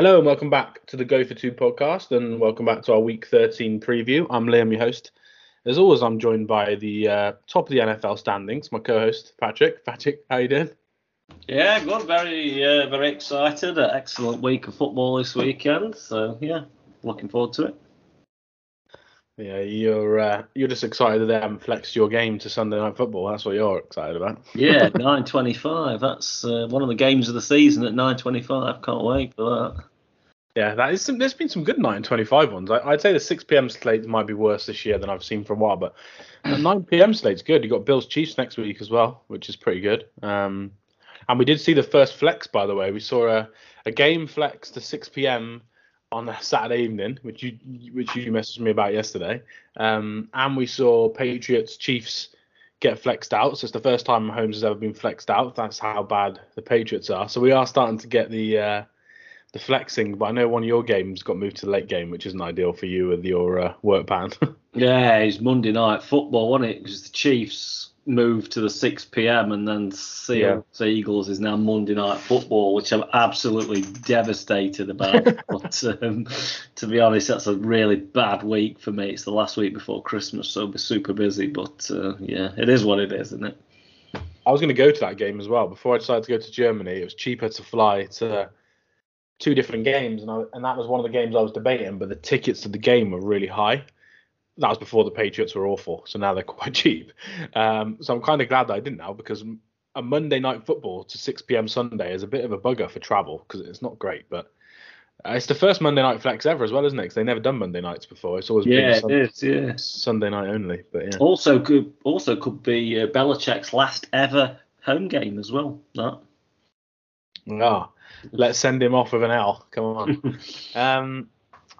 Hello and welcome back to the Go for Two podcast, and welcome back to our Week 13 preview. I'm Liam, your host. As always, I'm joined by the uh, top of the NFL standings, my co-host Patrick. Patrick, how you doing? Yeah, good. Very, uh, very excited. An excellent week of football this weekend. So yeah, looking forward to it. Yeah, you're uh, you're just excited that they haven't flexed your game to Sunday night football. That's what you're excited about. yeah, 9:25. That's uh, one of the games of the season at 9:25. Can't wait for that. Yeah, that is. Some, there's been some good 9:25 ones. I, would say the 6 p.m. slate might be worse this year than I've seen for a while, but the 9 p.m. slate's good. You've got Bills Chiefs next week as well, which is pretty good. Um, and we did see the first flex, by the way. We saw a, a game flex to 6 p.m on a Saturday evening, which you which you messaged me about yesterday, um, and we saw Patriots Chiefs get flexed out. So it's the first time Mahomes has ever been flexed out. That's how bad the Patriots are. So we are starting to get the uh, the flexing. But I know one of your games got moved to the late game, which isn't ideal for you with your uh, work pattern. yeah, it's Monday night football, wasn't it? Because the Chiefs moved to the 6 p.m. and then Seahawks yeah. Eagles is now Monday Night Football, which I'm absolutely devastated about. but um, to be honest, that's a really bad week for me. It's the last week before Christmas, so I'll be super busy. But uh, yeah, it is what it is, isn't it? I was going to go to that game as well. Before I decided to go to Germany, it was cheaper to fly to two different games, and I, and that was one of the games I was debating. But the tickets to the game were really high that was before the Patriots were awful, so now they're quite cheap. Um, so I'm kind of glad that I didn't now because a Monday night football to 6 p.m. Sunday is a bit of a bugger for travel because it's not great, but uh, it's the first Monday night flex ever as well, isn't it? Because they never done Monday nights before. It's always yeah, been Sunday, it is, yeah. Sunday night only. But yeah. Also could also could be uh, Belichick's last ever home game as well. That. Ah, let's send him off with an L. Come on. um,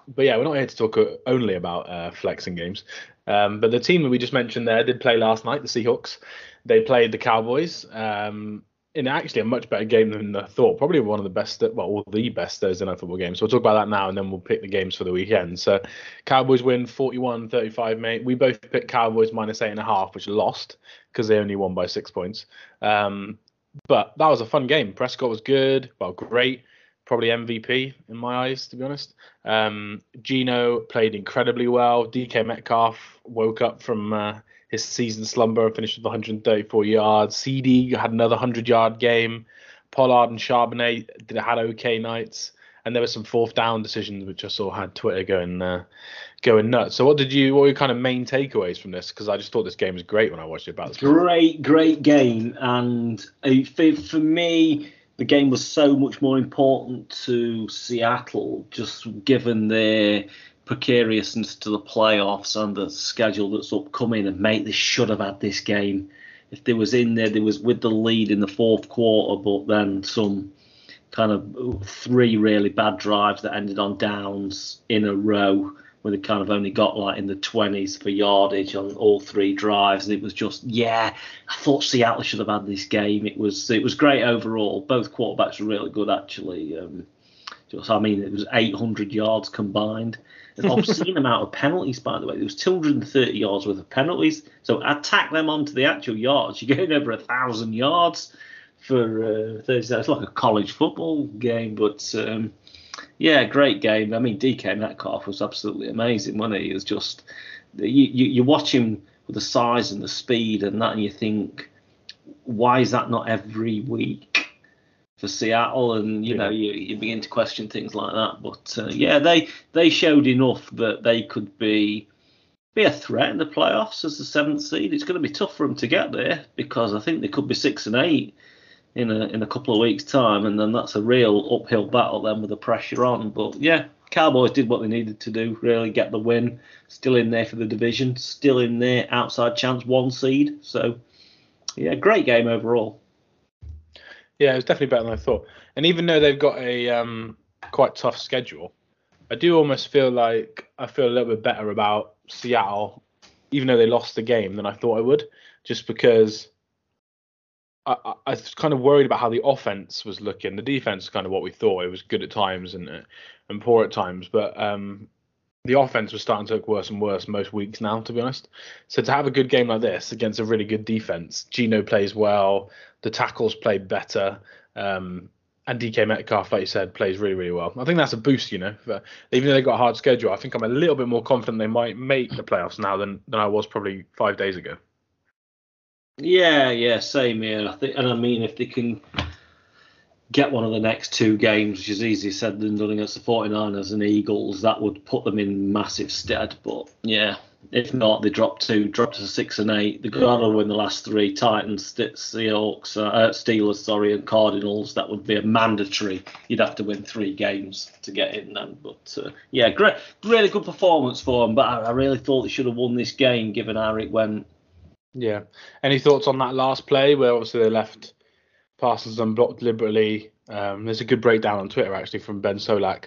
but yeah, we're not here to talk only about uh, flexing games. Um, but the team that we just mentioned there did play last night, the Seahawks. They played the Cowboys um, in actually a much better game than I thought. Probably one of the best, well, the best Thursday night football games. So we'll talk about that now, and then we'll pick the games for the weekend. So Cowboys win 41-35, mate. We both picked Cowboys minus eight and a half, which lost because they only won by six points. Um, but that was a fun game. Prescott was good, well, great probably MVP in my eyes, to be honest. Um, Geno played incredibly well. DK Metcalf woke up from uh, his season slumber and finished with 134 yards. CeeDee had another 100 yard game. Pollard and Charbonnet did, had okay nights. And there were some fourth down decisions which I saw had Twitter going uh, going nuts. So what did you what were your kind of main takeaways from this? Because I just thought this game was great when I watched it. About great, great game, and for, for me, the game was so much more important to Seattle, just given their precariousness to the playoffs and the schedule that's upcoming. And mate, they should have had this game. If they was in there, they was with the lead in the fourth quarter, but then some kind of three really bad drives that ended on downs in a row where they kind of only got like in the 20s for yardage on all three drives. And it was just, yeah, I thought Seattle should have had this game. It was it was great overall. Both quarterbacks were really good, actually. Um, just, I mean, it was 800 yards combined. An obscene amount of penalties, by the way. There was 230 yards worth of penalties. So attack them onto the actual yards. You're getting over a thousand yards for uh, Thursday. It's like a college football game, but um, yeah, great game. I mean, DK Metcalf was absolutely amazing, wasn't he? He was just you, you, you watch him with the size and the speed and that, and you think, why is that not every week for Seattle? And you yeah. know, you, you begin to question things like that. But uh, yeah, they they showed enough that they could be be a threat in the playoffs as the seventh seed. It's going to be tough for them to get there because I think they could be six and eight in a in a couple of weeks' time, and then that's a real uphill battle then with the pressure on. But yeah, Cowboys did what they needed to do, really get the win. Still in there for the division, still in there outside chance, one seed. So yeah, great game overall. Yeah, it was definitely better than I thought. And even though they've got a um, quite tough schedule, I do almost feel like I feel a little bit better about Seattle, even though they lost the game than I thought I would, just because I, I, was kind of worried about how the offense was looking. The defense is kind of what we thought. It was good at times and uh, and poor at times, but um, the offense was starting to look worse and worse most weeks now, to be honest. So to have a good game like this against a really good defense, Geno plays well, the tackles play better. Um, and DK Metcalf, like you said, plays really, really well. I think that's a boost, you know. For, even though they've got a hard schedule, I think I'm a little bit more confident they might make the playoffs now than, than I was probably five days ago. Yeah, yeah, same here. I think, and I mean, if they can get one of the next two games, which is easier said than done against the 49ers and Eagles, that would put them in massive stead. But yeah, if not, they drop two, drop to six and eight. They've got to win the last three: Titans, Seahawks, uh, Steelers, sorry, and Cardinals. That would be a mandatory. You'd have to win three games to get in then. But uh, yeah, great, really good performance for them. But I, I really thought they should have won this game, given how it went. Yeah. Any thoughts on that last play where obviously they left Parsons unblocked deliberately? Um, there's a good breakdown on Twitter actually from Ben Solak,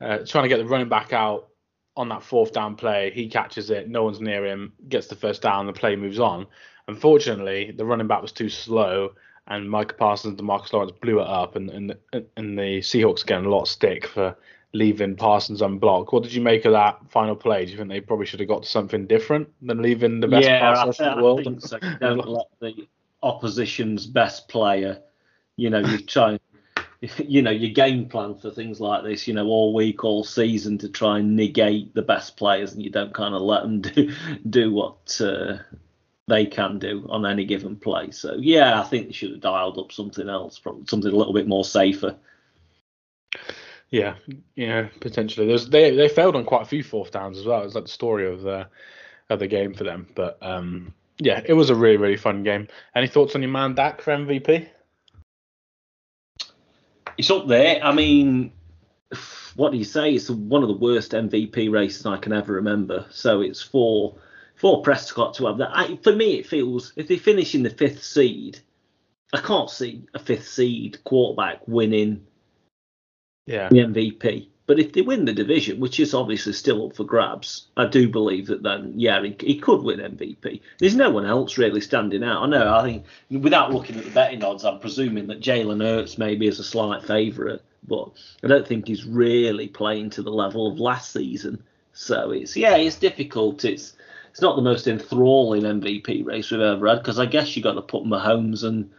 uh, trying to get the running back out on that fourth down play. He catches it, no one's near him, gets the first down, the play moves on. Unfortunately, the running back was too slow, and Micah Parsons and Demarcus Lawrence blew it up, and and, and the Seahawks getting a lot of stick for leaving Parsons unblocked. What did you make of that final play? Do you think they probably should have got to something different than leaving the best yeah, in the world? I Think so. Don't let the opposition's best player, you know, you try, and, you know, your game plan for things like this, you know, all week, all season to try and negate the best players, and you don't kind of let them do do what. Uh, they can do on any given play. So yeah, I think they should have dialed up something else, something a little bit more safer. Yeah, yeah, potentially. There's they they failed on quite a few fourth downs as well. It's like the story of the of the game for them. But um, yeah, it was a really really fun game. Any thoughts on your man Dak for MVP? It's up there. I mean, what do you say? It's one of the worst MVP races I can ever remember. So it's for for Prescott to have that. I, for me, it feels if they finish in the fifth seed, I can't see a fifth seed quarterback winning yeah. the MVP. But if they win the division, which is obviously still up for grabs, I do believe that then, yeah, he, he could win MVP. There's no one else really standing out. I know, I think, without looking at the betting odds, I'm presuming that Jalen Hurts maybe is a slight favourite, but I don't think he's really playing to the level of last season. So it's, yeah, it's difficult. It's, it's not the most enthralling MVP race we've ever had because I guess you've got to put Mahomes and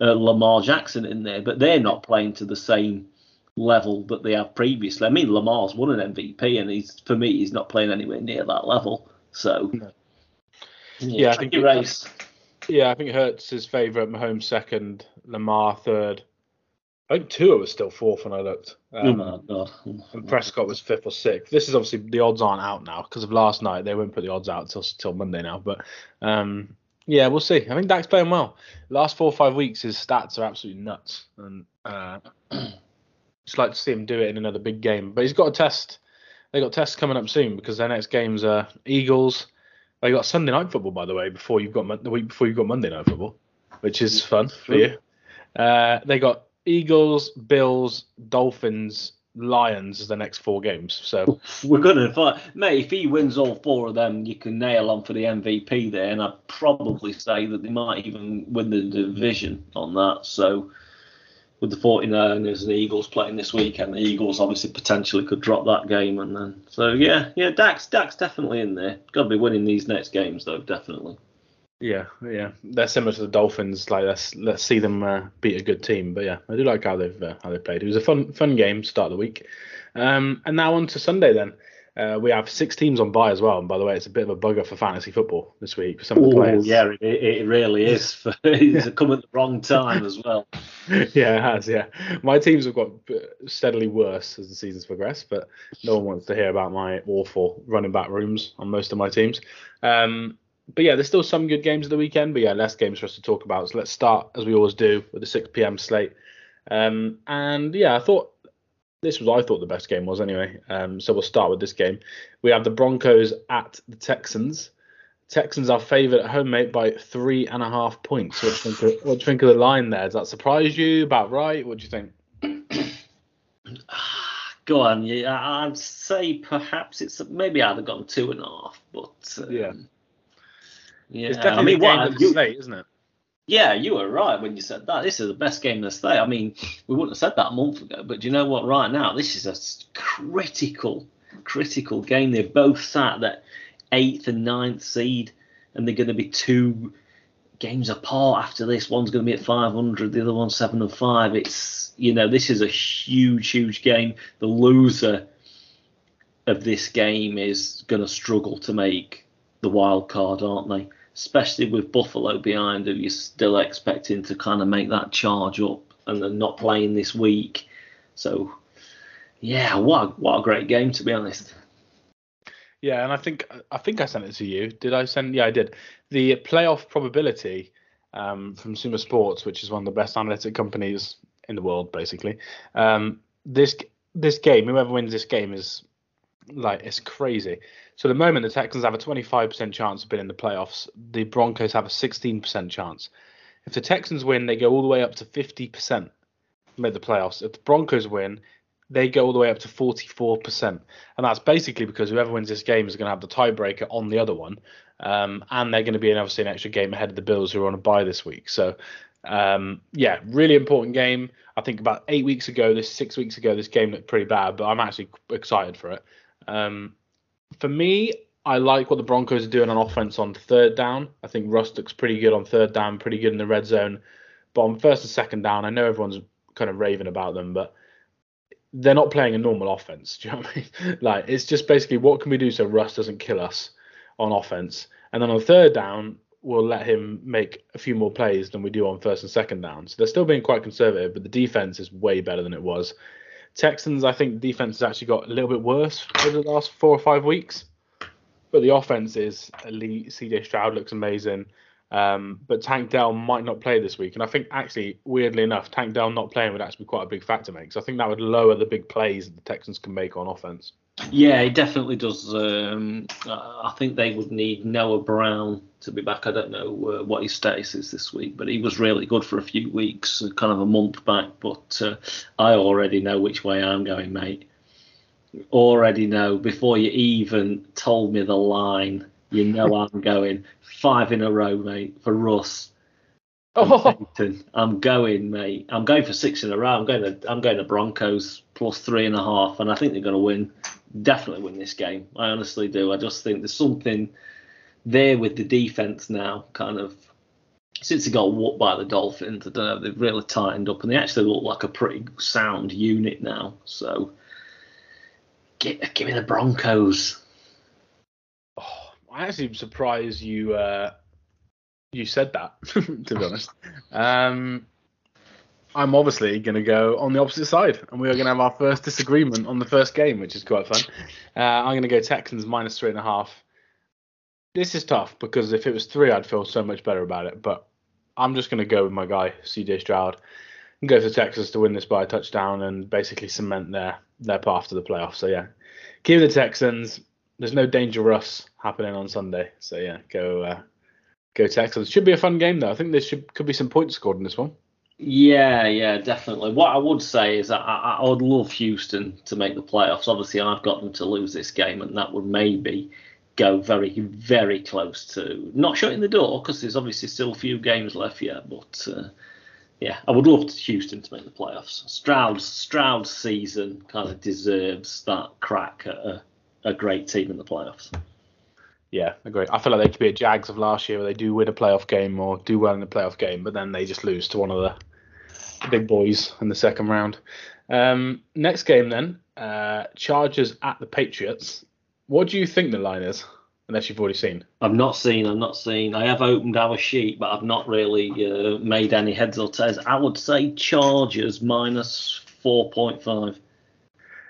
uh, Lamar Jackson in there, but they're not playing to the same level that they have previously. I mean, Lamar's won an MVP, and he's for me, he's not playing anywhere near that level. So, no. yeah, I think race. Yeah, I think Hurts is favourite, Mahomes second, Lamar third. I think Tua was still fourth when I looked. Um, oh God. And Prescott was fifth or sixth. This is obviously the odds aren't out now because of last night. They won't put the odds out till till Monday now. But um, yeah, we'll see. I think Dak's playing well. Last four or five weeks, his stats are absolutely nuts, and uh, just like to see him do it in another big game. But he's got a test. They got tests coming up soon because their next games are Eagles. They got Sunday night football, by the way, before you've got the week before you've got Monday night football, which is fun for you. Uh, they got Eagles, Bills, Dolphins, Lions as the next four games. So we're gonna fight, mate. If he wins all four of them, you can nail on for the MVP there, and I'd probably say that they might even win the division on that. So with the 49ers and the Eagles playing this weekend, the Eagles obviously potentially could drop that game, and then so yeah, yeah, Dak's, Dak's definitely in there. Got to be winning these next games though, definitely. Yeah, yeah, they're similar to the Dolphins. Like let's let's see them uh, beat a good team. But yeah, I do like how they've uh, how they played. It was a fun fun game start of the week. Um, and now on to Sunday then. Uh, we have six teams on bye as well. And by the way, it's a bit of a bugger for fantasy football this week for some of the players. Yeah, it, it really is. For, it's come at the wrong time as well. yeah, it has. Yeah, my teams have got steadily worse as the season's progressed, but no one wants to hear about my awful running back rooms on most of my teams. Um, but yeah, there's still some good games of the weekend. But yeah, less games for us to talk about. So let's start as we always do with the 6 p.m. slate. Um, and yeah, I thought this was I thought the best game was anyway. Um, so we'll start with this game. We have the Broncos at the Texans. Texans are favoured at home, mate, by three and a half points. What do you think? Of, what do you think of the line there? Does that surprise you? About right? What do you think? Go on, yeah. I'd say perhaps it's maybe I'd have gone two and a half, but um, yeah, yeah. It's definitely I mean, of the slate, isn't it? Yeah, you were right when you said that. This is the best game this day. I mean, we wouldn't have said that a month ago, but do you know what? Right now, this is a critical, critical game. They're both sat that eighth and ninth seed, and they're going to be two games apart after this. One's going to be at 500, the other one's 7 and 5. It's, you know, this is a huge, huge game. The loser of this game is going to struggle to make the wild card, aren't they? Especially with Buffalo behind, who you're still expecting to kind of make that charge up, and they're not playing this week. So, yeah, what a, what a great game to be honest. Yeah, and I think I think I sent it to you. Did I send? Yeah, I did. The playoff probability um, from Sumo Sports, which is one of the best analytic companies in the world, basically. Um, this this game, whoever wins this game is like it's crazy. So the moment, the Texans have a 25% chance of being in the playoffs. The Broncos have a 16% chance. If the Texans win, they go all the way up to 50% make the playoffs. If the Broncos win, they go all the way up to 44%. And that's basically because whoever wins this game is going to have the tiebreaker on the other one. Um, and they're going to be in obviously an extra game ahead of the Bills who are on a bye this week. So, um, yeah, really important game. I think about eight weeks ago, this six weeks ago, this game looked pretty bad, but I'm actually excited for it. Um, for me, I like what the Broncos are doing on offense on third down. I think Russ looks pretty good on third down, pretty good in the red zone. But on first and second down, I know everyone's kind of raving about them, but they're not playing a normal offense. Do you know what I mean? Like it's just basically what can we do so Russ doesn't kill us on offense, and then on third down we'll let him make a few more plays than we do on first and second down. So they're still being quite conservative, but the defense is way better than it was. Texans, I think the defense has actually got a little bit worse over the last four or five weeks, but the offense is elite. CJ Stroud looks amazing. Um, but Tank Dell might not play this week, and I think actually, weirdly enough, Tank Dell not playing would actually be quite a big factor, mate. Because I think that would lower the big plays that the Texans can make on offense. Yeah, it definitely does. Um, I think they would need Noah Brown to be back. I don't know uh, what his status is this week, but he was really good for a few weeks, uh, kind of a month back. But uh, I already know which way I'm going, mate. Already know before you even told me the line you know I'm going five in a row, mate, for Russ. Oh. I'm going, mate. I'm going for six in a row. I'm going to I'm going to Broncos plus three and a half, and I think they're going to win. Definitely win this game. I honestly do. I just think there's something there with the defense now, kind of since they got whooped by the Dolphins. I don't know. They've really tightened up, and they actually look like a pretty sound unit now. So, give, give me the Broncos. Oh, I actually am surprised you uh, you said that. to be honest, um, I'm obviously going to go on the opposite side, and we are going to have our first disagreement on the first game, which is quite fun. Uh, I'm going to go Texans minus three and a half. This is tough because if it was three, I'd feel so much better about it. But I'm just going to go with my guy, CJ Stroud, and go for Texas to win this by a touchdown and basically cement their their path to the playoffs. So yeah, keep the Texans there's no danger us happening on Sunday. So yeah, go uh, go Texans. Should be a fun game though. I think there should could be some points scored in this one. Yeah, yeah, definitely. What I would say is I, I, I would love Houston to make the playoffs. Obviously, I've got them to lose this game, and that would maybe go very, very close to not shutting the door because there's obviously still a few games left yet. But uh, yeah, I would love Houston to make the playoffs. Stroud's Stroud's season kind of deserves that crack at a a great team in the playoffs. Yeah, agree. I feel like they could be a Jags of last year where they do win a playoff game or do well in the playoff game, but then they just lose to one of the big boys in the second round. Um, next game then, uh, Chargers at the Patriots. What do you think the line is? Unless you've already seen. I've not seen. I've not seen. I have opened our sheet, but I've not really uh, made any heads or tails. I would say Chargers minus four point five.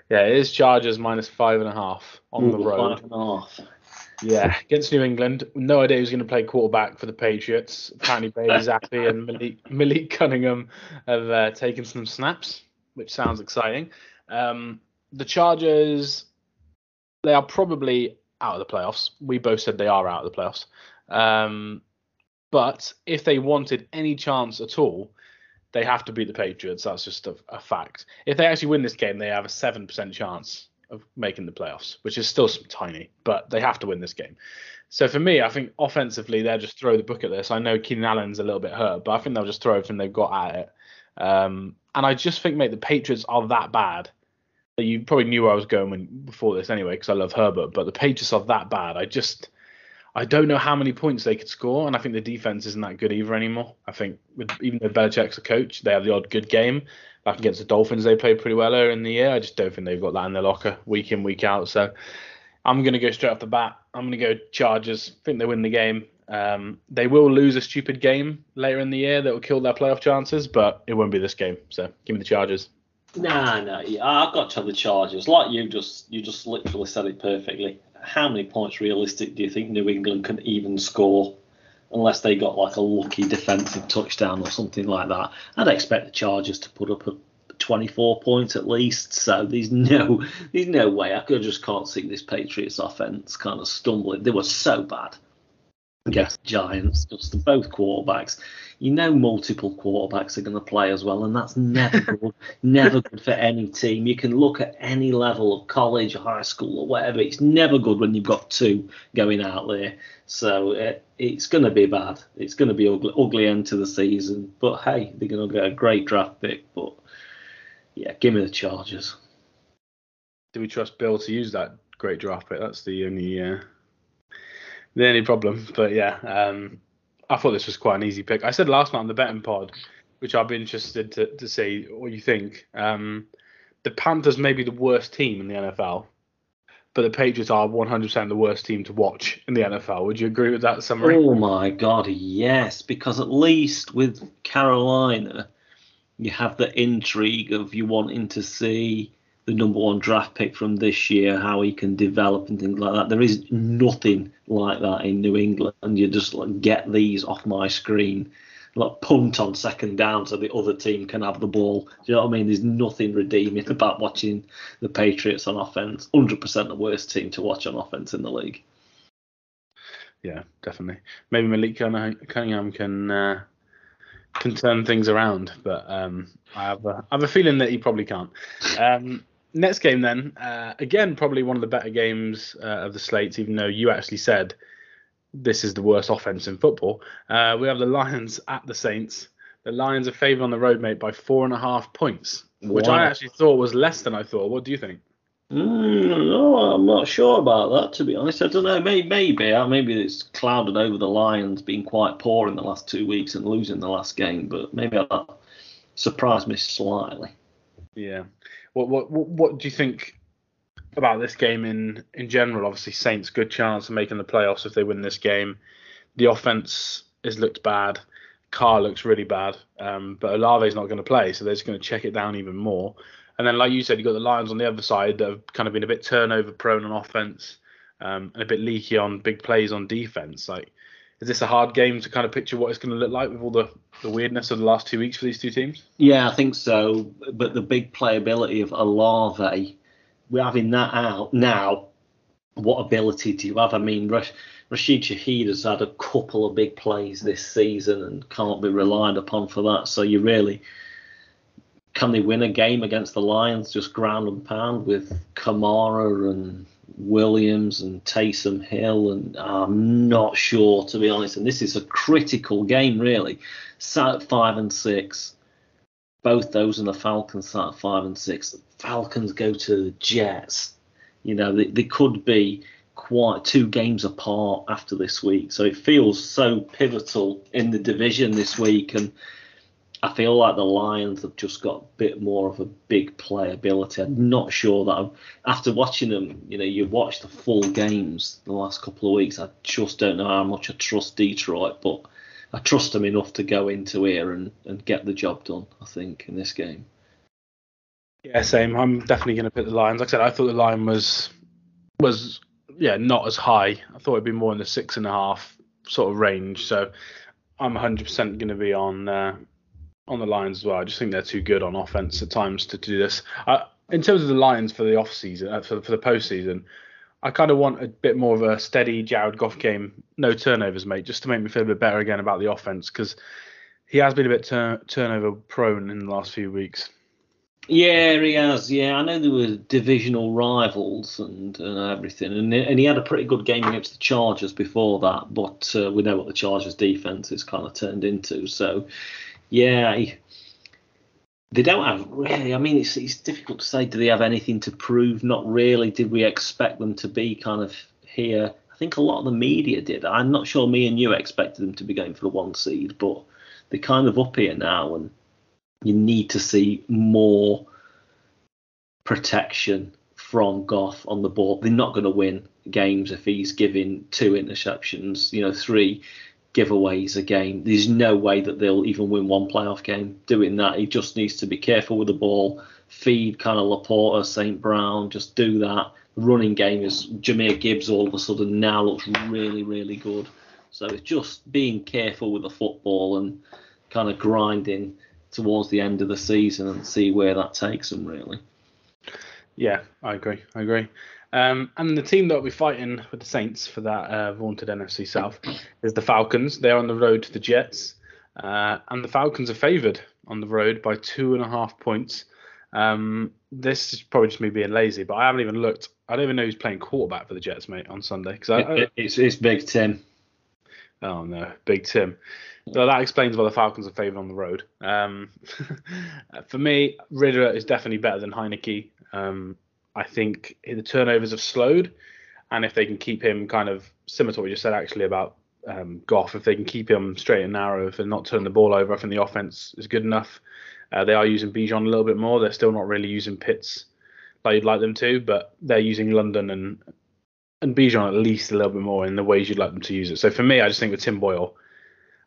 Yeah, it is Chargers minus five and a half on Ooh, the road. Five and a half. Yeah, against New England. No idea who's going to play quarterback for the Patriots. Apparently, Bailey Zappe and Malik, Malik Cunningham have uh, taken some snaps, which sounds exciting. Um, the Chargers, they are probably out of the playoffs. We both said they are out of the playoffs. Um, but if they wanted any chance at all, they have to beat the Patriots. That's just a, a fact. If they actually win this game, they have a seven percent chance of making the playoffs, which is still tiny, but they have to win this game. So for me, I think offensively they'll just throw the book at this. I know Keenan Allen's a little bit hurt, but I think they'll just throw everything they've got at it. Um, and I just think, mate, the Patriots are that bad you probably knew where I was going when, before this anyway, because I love Herbert. But the Patriots are that bad. I just I don't know how many points they could score, and I think the defense isn't that good either anymore. I think with, even though Belichick's a coach, they have the odd good game. Like against the Dolphins, they played pretty well earlier in the year. I just don't think they've got that in their locker week in week out. So I'm going to go straight off the bat. I'm going to go Chargers. I think they win the game. Um, they will lose a stupid game later in the year that will kill their playoff chances, but it won't be this game. So give me the Chargers. Nah, no, yeah, I've got to the Chargers. Like you just, you just literally said it perfectly. How many points realistic do you think New England can even score, unless they got like a lucky defensive touchdown or something like that? I'd expect the Chargers to put up a 24 points at least. So there's no, there's no way. I could just can't see this Patriots offense kind of stumbling. They were so bad against the Giants, just both quarterbacks. You know, multiple quarterbacks are going to play as well, and that's never good. never good for any team. You can look at any level of college, or high school, or whatever. It's never good when you've got two going out there. So uh, it's going to be bad. It's going to be ugly, ugly end to the season. But hey, they're going to get a great draft pick. But yeah, give me the Chargers. Do we trust Bill to use that great draft pick? That's the only. Uh the only problem. But yeah, um, I thought this was quite an easy pick. I said last night on the betting pod, which I'd be interested to, to see what you think. Um, the Panthers may be the worst team in the NFL, but the Patriots are 100% the worst team to watch in the NFL. Would you agree with that summary? Oh my God, yes. Because at least with Carolina, you have the intrigue of you wanting to see the number one draft pick from this year, how he can develop and things like that. There is nothing like that in New England. And You just like, get these off my screen, like punt on second down so the other team can have the ball. Do you know what I mean? There's nothing redeeming about watching the Patriots on offense. 100% the worst team to watch on offense in the league. Yeah, definitely. Maybe Malik Cunningham can uh, can turn things around, but um, I have a, I have a feeling that he probably can't. Um, next game then, uh, again probably one of the better games uh, of the slates, even though you actually said this is the worst offense in football. Uh, we have the Lions at the Saints. The Lions are favored on the road, mate, by four and a half points, which I actually thought was less than I thought. What do you think? Mm, no, I'm not sure about that. To be honest, I don't know. Maybe, maybe, uh, maybe it's clouded over the Lions being quite poor in the last two weeks and losing the last game. But maybe that surprised me slightly. Yeah. What what what do you think about this game in in general? Obviously, Saints good chance of making the playoffs if they win this game. The offense has looked bad. Carr looks really bad, um, but Olave's not going to play, so they're just going to check it down even more. And then, like you said, you've got the Lions on the other side that have kind of been a bit turnover prone on offense um, and a bit leaky on big plays on defense. Like, is this a hard game to kind of picture what it's going to look like with all the, the weirdness of the last two weeks for these two teams? Yeah, I think so. But the big playability of Olave, we're having that out now. What ability do you have? I mean, Rash, Rashid Shaheed has had a couple of big plays this season and can't be relied upon for that. So you really can they win a game against the Lions just ground and pound with Kamara and Williams and Taysom Hill, and I'm not sure to be honest. And this is a critical game, really. Sat at five and six, both those and the Falcons sat at five and six. Falcons go to the Jets. You know, they, they could be quite two games apart after this week, so it feels so pivotal in the division this week. And I feel like the Lions have just got a bit more of a big playability. I'm not sure that I'm, after watching them, you know, you watch the full games the last couple of weeks. I just don't know how much I trust Detroit, but I trust them enough to go into here and, and get the job done. I think in this game. Yeah, same. I'm definitely going to pick the Lions. Like I said, I thought the line was was yeah not as high. I thought it'd be more in the six and a half sort of range. So I'm 100% going to be on. Uh, on the Lions as well. I just think they're too good on offense at times to, do this. Uh, in terms of the Lions for the off season, uh, for, for the postseason, I kind of want a bit more of a steady Jared Goff game, no turnovers, mate, just to make me feel a bit better again about the offense because he has been a bit tur- turnover prone in the last few weeks. Yeah, he has. Yeah, I know they were divisional rivals and, and everything, and and he had a pretty good game against the Chargers before that. But uh, we know what the Chargers' defense is kind of turned into. So yeah, they don't have really. I mean, it's it's difficult to say. Do they have anything to prove? Not really. Did we expect them to be kind of here? I think a lot of the media did. I'm not sure me and you expected them to be going for the one seed, but they're kind of up here now, and you need to see more protection from Goff on the ball. They're not going to win games if he's giving two interceptions, you know, three giveaways a game. There's no way that they'll even win one playoff game doing that. He just needs to be careful with the ball, feed kind of LaPorta, St. Brown, just do that. The running game is Jahmyr Gibbs all of a sudden now looks really, really good. So it's just being careful with the football and kind of grinding towards the end of the season and see where that takes them, really. Yeah, I agree. I agree. Um, and the team that will be fighting with the Saints for that uh, vaunted NFC South is the Falcons. They're on the road to the Jets, uh, and the Falcons are favoured on the road by two and a half points. Um, this is probably just me being lazy, but I haven't even looked. I don't even know who's playing quarterback for the Jets, mate, on Sunday. Because it, it's, it's Big Tim. Oh no, Big Tim. So that explains why the Falcons are favoured on the road. Um, for me, Ridder is definitely better than Heinicke. Um, I think the turnovers have slowed, and if they can keep him kind of similar to what you just said actually about um, Goff, if they can keep him straight and narrow, they're not turning the ball over, I think the offense is good enough. Uh, they are using Bijan a little bit more. They're still not really using Pitts like you'd like them to, but they're using London and and Bijan at least a little bit more in the ways you'd like them to use it. So for me, I just think with Tim Boyle,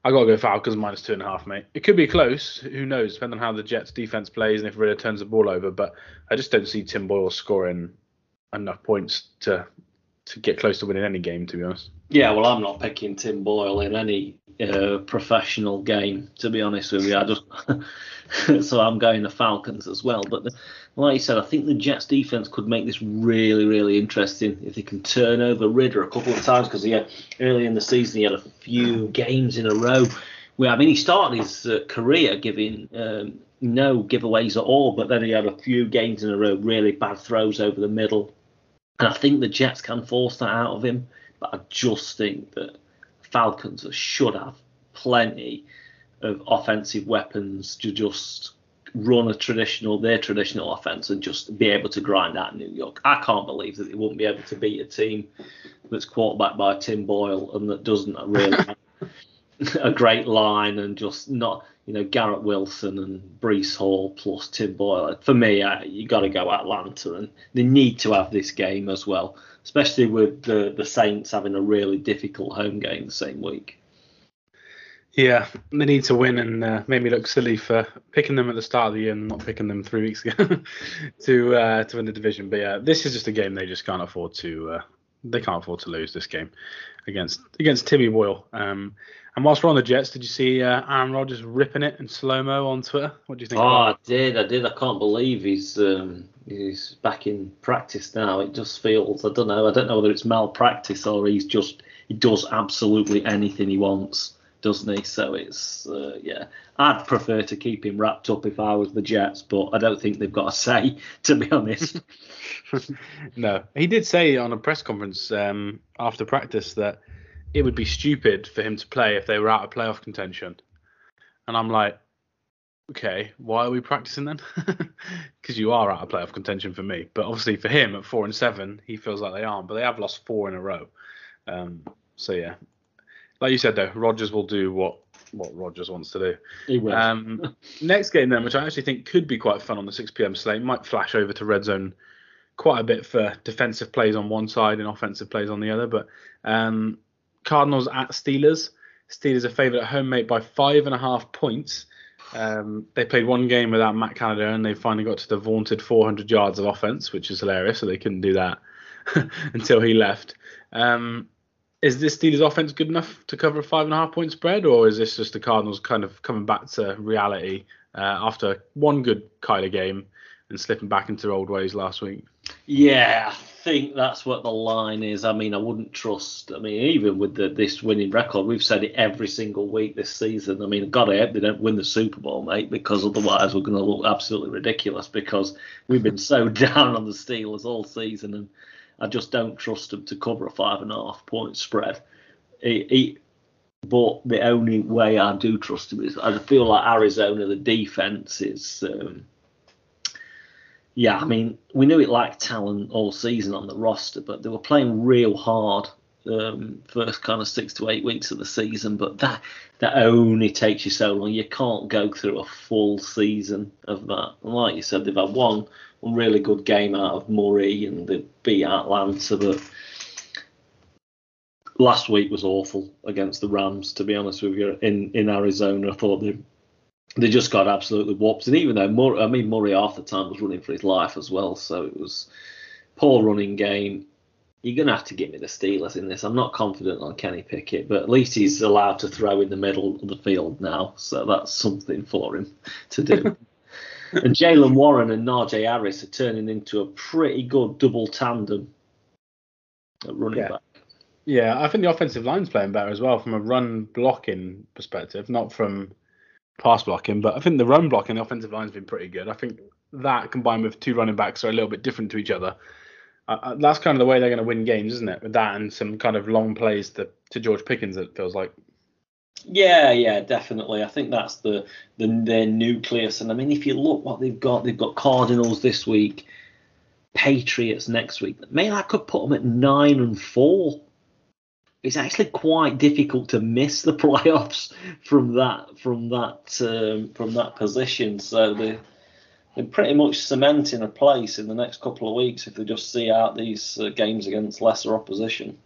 I got to go Falcons minus two and a half, mate. It could be close. Who knows? Depending on how the Jets defense plays and if Ridder turns the ball over. But I just don't see Tim Boyle scoring enough points to to get close to winning any game, to be honest. Yeah, well, I'm not picking Tim Boyle in any uh, professional game, to be honest with you. I just so I'm going the Falcons as well. But the, like you said, I think the Jets defense could make this really, really interesting if they can turn over Ridder a couple of times because he had early in the season he had a few games in a row where I mean he started his uh, career giving um, no giveaways at all, but then he had a few games in a row really bad throws over the middle, and I think the Jets can force that out of him. But I just think that Falcons should have plenty of offensive weapons to just run a traditional their traditional offense and just be able to grind out New York. I can't believe that they won't be able to beat a team that's quarterbacked by Tim Boyle and that doesn't really have a great line and just not you know Garrett Wilson and Breece Hall plus Tim Boyle. For me, uh, you got to go Atlanta and they need to have this game as well, especially with the the Saints having a really difficult home game the same week. Yeah, they need to win and uh, made me look silly for picking them at the start of the year and not picking them three weeks ago to uh, to win the division. But yeah, this is just a game they just can't afford to. Uh, they can't afford to lose this game against against Timmy Boyle. Um, and whilst we're on the Jets, did you see uh, Aaron Rodgers ripping it in slow mo on Twitter? What do you think? Oh, I did, I did. I can't believe he's um, he's back in practice now. It just feels I don't know. I don't know whether it's malpractice or he's just he does absolutely anything he wants doesn't he? So it's uh, yeah. I'd prefer to keep him wrapped up if I was the Jets, but I don't think they've got a say, to be honest. no, he did say on a press conference um, after practice that it would be stupid for him to play if they were out of playoff contention, and I'm like, okay, why are we practicing then? Because you are out of playoff contention for me, but obviously for him at four and seven, he feels like they aren't, but they have lost four in a row. Um, so yeah, like you said though, Rodgers will do what what Rodgers wants to do. He will. Um, next game then, which I actually think could be quite fun on the 6 p.m. slate, might flash over to red zone quite a bit for defensive plays on one side and offensive plays on the other. But um, Cardinals at Steelers. Steelers are favourite at home, mate, by five and a half points. Um, they played one game without Matt Canada, and they finally got to the vaunted 400 yards of offense, which is hilarious. So they couldn't do that until he left. Um, is this Steelers offense good enough to cover a five and a half point spread, or is this just the Cardinals kind of coming back to reality uh, after one good Kyler game and slipping back into old ways last week? Yeah, think that's what the line is. I mean, I wouldn't trust. I mean, even with the, this winning record, we've said it every single week this season. I mean, God, I hope they don't win the Super Bowl, mate, because otherwise we're going to look absolutely ridiculous. Because we've been so down on the Steelers all season, and I just don't trust them to cover a five and a half point spread. but the only way I do trust them is I feel like Arizona, the defense is. Um, yeah, I mean, we knew it lacked talent all season on the roster, but they were playing real hard um, first kind of six to eight weeks of the season, but that that only takes you so long. You can't go through a full season of that. And like you said, they've had one, one really good game out of Murray and they beat Atlanta, but last week was awful against the Rams. To be honest with you, in in Arizona, I thought they they just got absolutely whopped. And even though Murray, I mean Murray half the time was running for his life as well, so it was poor running game. You're gonna have to give me the Steelers in this. I'm not confident on Kenny Pickett, but at least he's allowed to throw in the middle of the field now, so that's something for him to do. and Jaylen Warren and Najee Harris are turning into a pretty good double tandem at running Yeah. back. Yeah, I think the offensive line's playing better as well from a run blocking perspective, not from pass blocking, but I think the run blocking, the offensive line's been pretty good. I think that combined with two running backs are a little bit different to each other. Uh, uh, that's kind of the way they're going to win games, isn't it? With that and some kind of long plays to, to George Pickens, it feels like. Yeah, yeah, definitely. I think that's the, the their nucleus. And I mean, if you look what they've got, they've got Cardinals this week, Patriots next week. Maybe I could put them at nine and four. It's actually quite difficult to miss the playoffs from that from that um, from that position. So they they're pretty much cementing a place in the next couple of weeks if they just see out these uh, games against lesser opposition.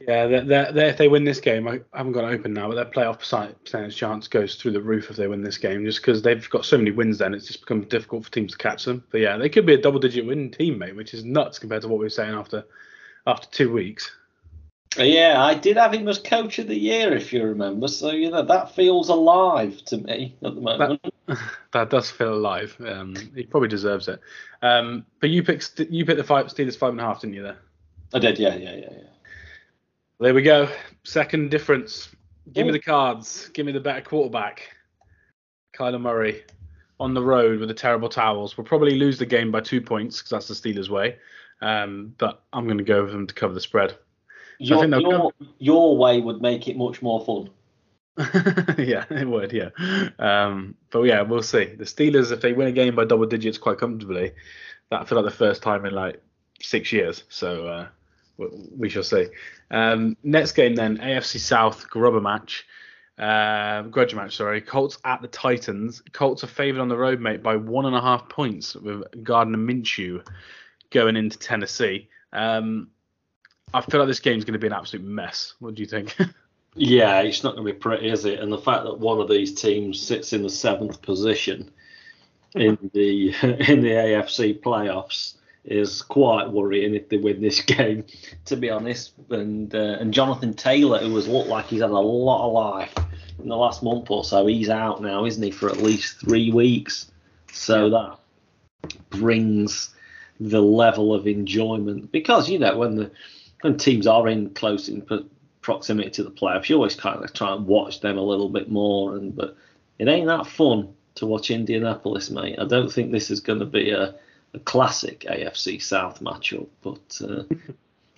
Yeah, they're, they're, if they win this game, I haven't got it open now, but their playoff percentage chance goes through the roof if they win this game, just because they've got so many wins. Then it's just becomes difficult for teams to catch them. But yeah, they could be a double-digit win team, mate, which is nuts compared to what we were saying after after two weeks. Yeah, I did have him as coach of the year, if you remember. So you know that feels alive to me at the moment. that does feel alive. Um, he probably deserves it. Um, but you picked you picked the five Steelers five and a half, didn't you? There. I did, yeah, yeah, yeah, yeah. There we go. Second difference. Give me the cards. Give me the better quarterback. Kyler Murray on the road with the terrible towels. We'll probably lose the game by two points because that's the Steelers' way. Um, but I'm going to go with them to cover the spread. Your, your, your way would make it much more fun. yeah, it would. Yeah. Um, but yeah, we'll see. The Steelers, if they win a game by double digits quite comfortably, that feel like the first time in like six years. So uh, we, we shall see. Um, next game then, AFC South grubber match. Uh, grudge match, sorry. Colts at the Titans. Colts are favoured on the road, mate, by one and a half points with Gardner Minshew going into Tennessee. Um, I feel like this game's going to be an absolute mess. What do you think? Yeah, it's not going to be pretty, is it? And the fact that one of these teams sits in the seventh position in the in the AFC playoffs is quite worrying if they win this game, to be honest. And uh, and Jonathan Taylor, who has looked like he's had a lot of life in the last month or so, he's out now, isn't he, for at least three weeks? So that brings the level of enjoyment because you know when the when teams are in close in proximity to the playoffs, you always kind of try and watch them a little bit more. And but it ain't that fun to watch Indianapolis, mate. I don't think this is going to be a, a classic AFC South matchup, but uh,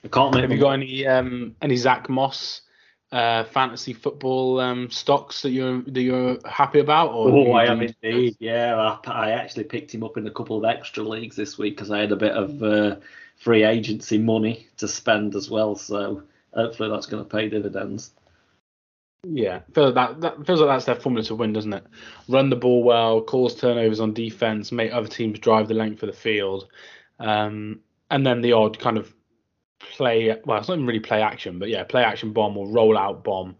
I can't make. Have you got any um, any Zach Moss uh, fantasy football um, stocks that you're that you're happy about? Or Oh, I am indeed. Yeah, I, I actually picked him up in a couple of extra leagues this week because I had a bit of uh, free agency money to spend as well. So hopefully that's going to pay dividends. Yeah, feels like that, that feels like that's their formula to win, doesn't it? Run the ball well, cause turnovers on defense, make other teams drive the length of the field, um, and then the odd kind of play. Well, it's not even really play action, but yeah, play action bomb or roll out bomb.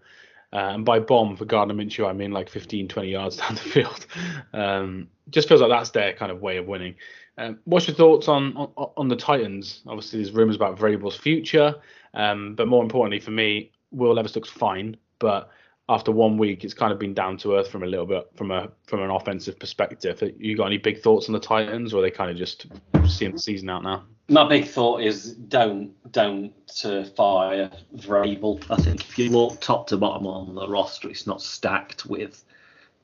Uh, and by bomb for Gardner Minshew, I mean like 15, 20 yards down the field. Um, just feels like that's their kind of way of winning. Um, what's your thoughts on, on on the Titans? Obviously, there's rumours about Vrabel's future, um, but more importantly for me, Will Levis looks fine, but after one week, it's kind of been down to earth from a little bit from a from an offensive perspective. You got any big thoughts on the Titans, or are they kind of just seeing the season out now? My big thought is don't don't uh, fire Vrabel. I think if you look top to bottom on the roster, it's not stacked with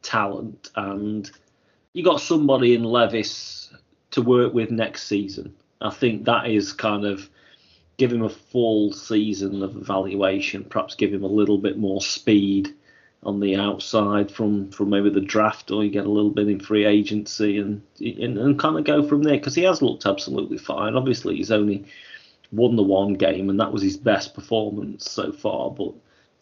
talent, and you got somebody in Levis to work with next season. I think that is kind of give him a full season of evaluation, perhaps give him a little bit more speed on the outside from, from maybe the draft, or you get a little bit in free agency and and, and kind of go from there because he has looked absolutely fine. Obviously, he's only won the one game, and that was his best performance so far. But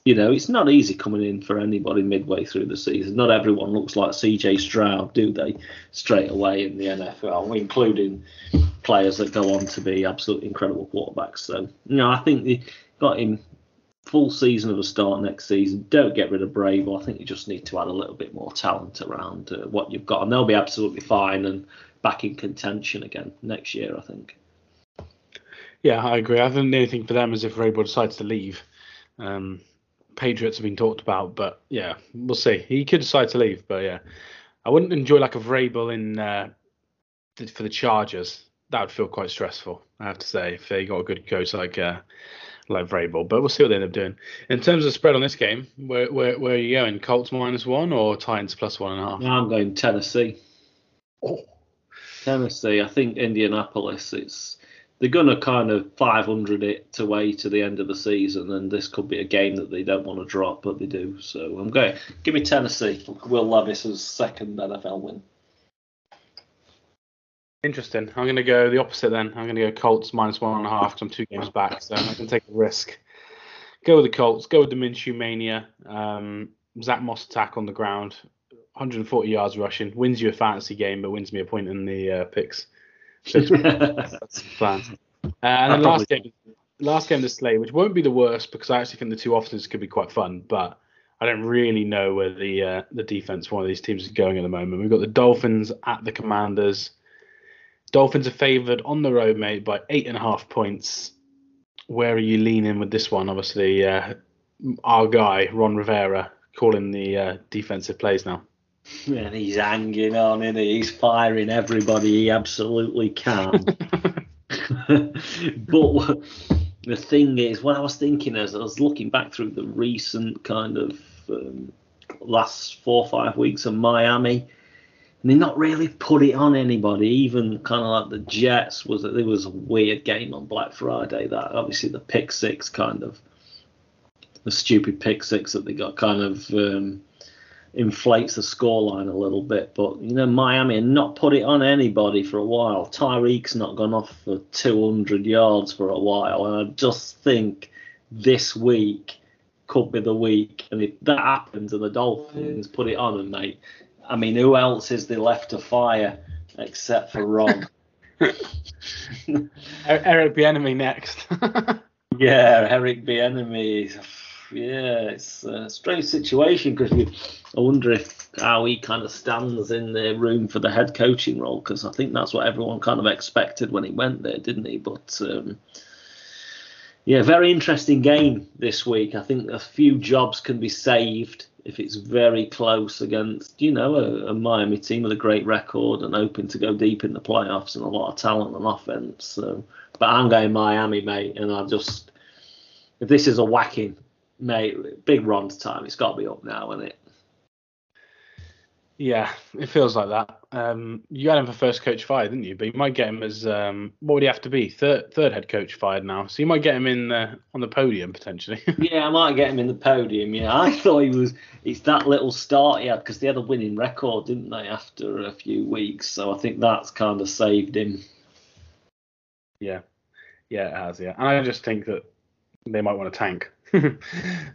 you know, it's not easy coming in for anybody midway through the season. Not everyone looks like CJ Stroud, do they? Straight away in the NFL, including players that go on to be absolutely incredible quarterbacks. So, you know, I think they got him full season of a start next season. Don't get rid of Vrabel. I think you just need to add a little bit more talent around uh, what you've got, and they'll be absolutely fine and back in contention again next year. I think. Yeah, I agree. I think the only thing for them is if Vrabel decides to leave. Um, Patriots have been talked about, but yeah, we'll see. He could decide to leave, but yeah, I wouldn't enjoy like a Vrabel in uh, for the Chargers. That would feel quite stressful, I have to say, if they got a good coach like uh, like Vrabel. But we'll see what they end up doing. In terms of spread on this game, where where, where are you going? Colts minus one or Titans plus one and a half? No, I'm going Tennessee. Oh. Tennessee. I think Indianapolis. It's they're going to kind of 500 it to way to the end of the season, and this could be a game that they don't want to drop, but they do. So I'm going. Give me Tennessee. Will Levis's second NFL win. Interesting. I'm going to go the opposite then. I'm going to go Colts minus one and a half because I'm two games back, so I can take a risk. Go with the Colts. Go with the Minshew mania. Um, Zack Moss attack on the ground. 140 yards rushing. Wins you a fantasy game, but wins me a point in the uh, picks. That's the plan. Uh, and then last game, last game of the slate, which won't be the worst because I actually think the two offenses could be quite fun, but I don't really know where the uh, the defense one of these teams is going at the moment. We've got the Dolphins at the Commanders. Dolphins are favoured on the road, mate, by eight and a half points. Where are you leaning with this one? Obviously, uh, our guy Ron Rivera calling the uh, defensive plays now. And he's hanging on, and he? he's firing everybody he absolutely can. but the thing is, what I was thinking as I was looking back through the recent kind of um, last four or five weeks of Miami, and they not really put it on anybody. Even kind of like the Jets was that there was a weird game on Black Friday that obviously the pick six kind of the stupid pick six that they got kind of um, inflates the scoreline a little bit. But you know, Miami and not put it on anybody for a while. Tyreek's not gone off for 200 yards for a while, and I just think this week could be the week. And if that happens and the Dolphins put it on, and mate, I mean, who else is there left to fire except for Ron? Eric Bieniemy next. yeah, Eric Bieniemy yeah, it's a strange situation because I wonder if how he kind of stands in the room for the head coaching role because I think that's what everyone kind of expected when he went there, didn't he? But um, yeah, very interesting game this week. I think a few jobs can be saved if it's very close against, you know, a, a, Miami team with a great record and hoping to go deep in the playoffs and a lot of talent on offense. So, but I'm going Miami, mate, and I just if this is a whacking, mate, big Ron's time. It's got to be up now, isn't it? Yeah, it feels like that. Um, you had him for first coach fired, didn't you? But you might get him as um, what would he have to be? Third, third head coach fired now. So you might get him in uh, on the podium potentially. yeah, I might get him in the podium. Yeah, I thought he was. It's that little start he had because they had a winning record, didn't they? After a few weeks, so I think that's kind of saved him. Yeah, yeah, it has. Yeah, and I just think that they might want to tank.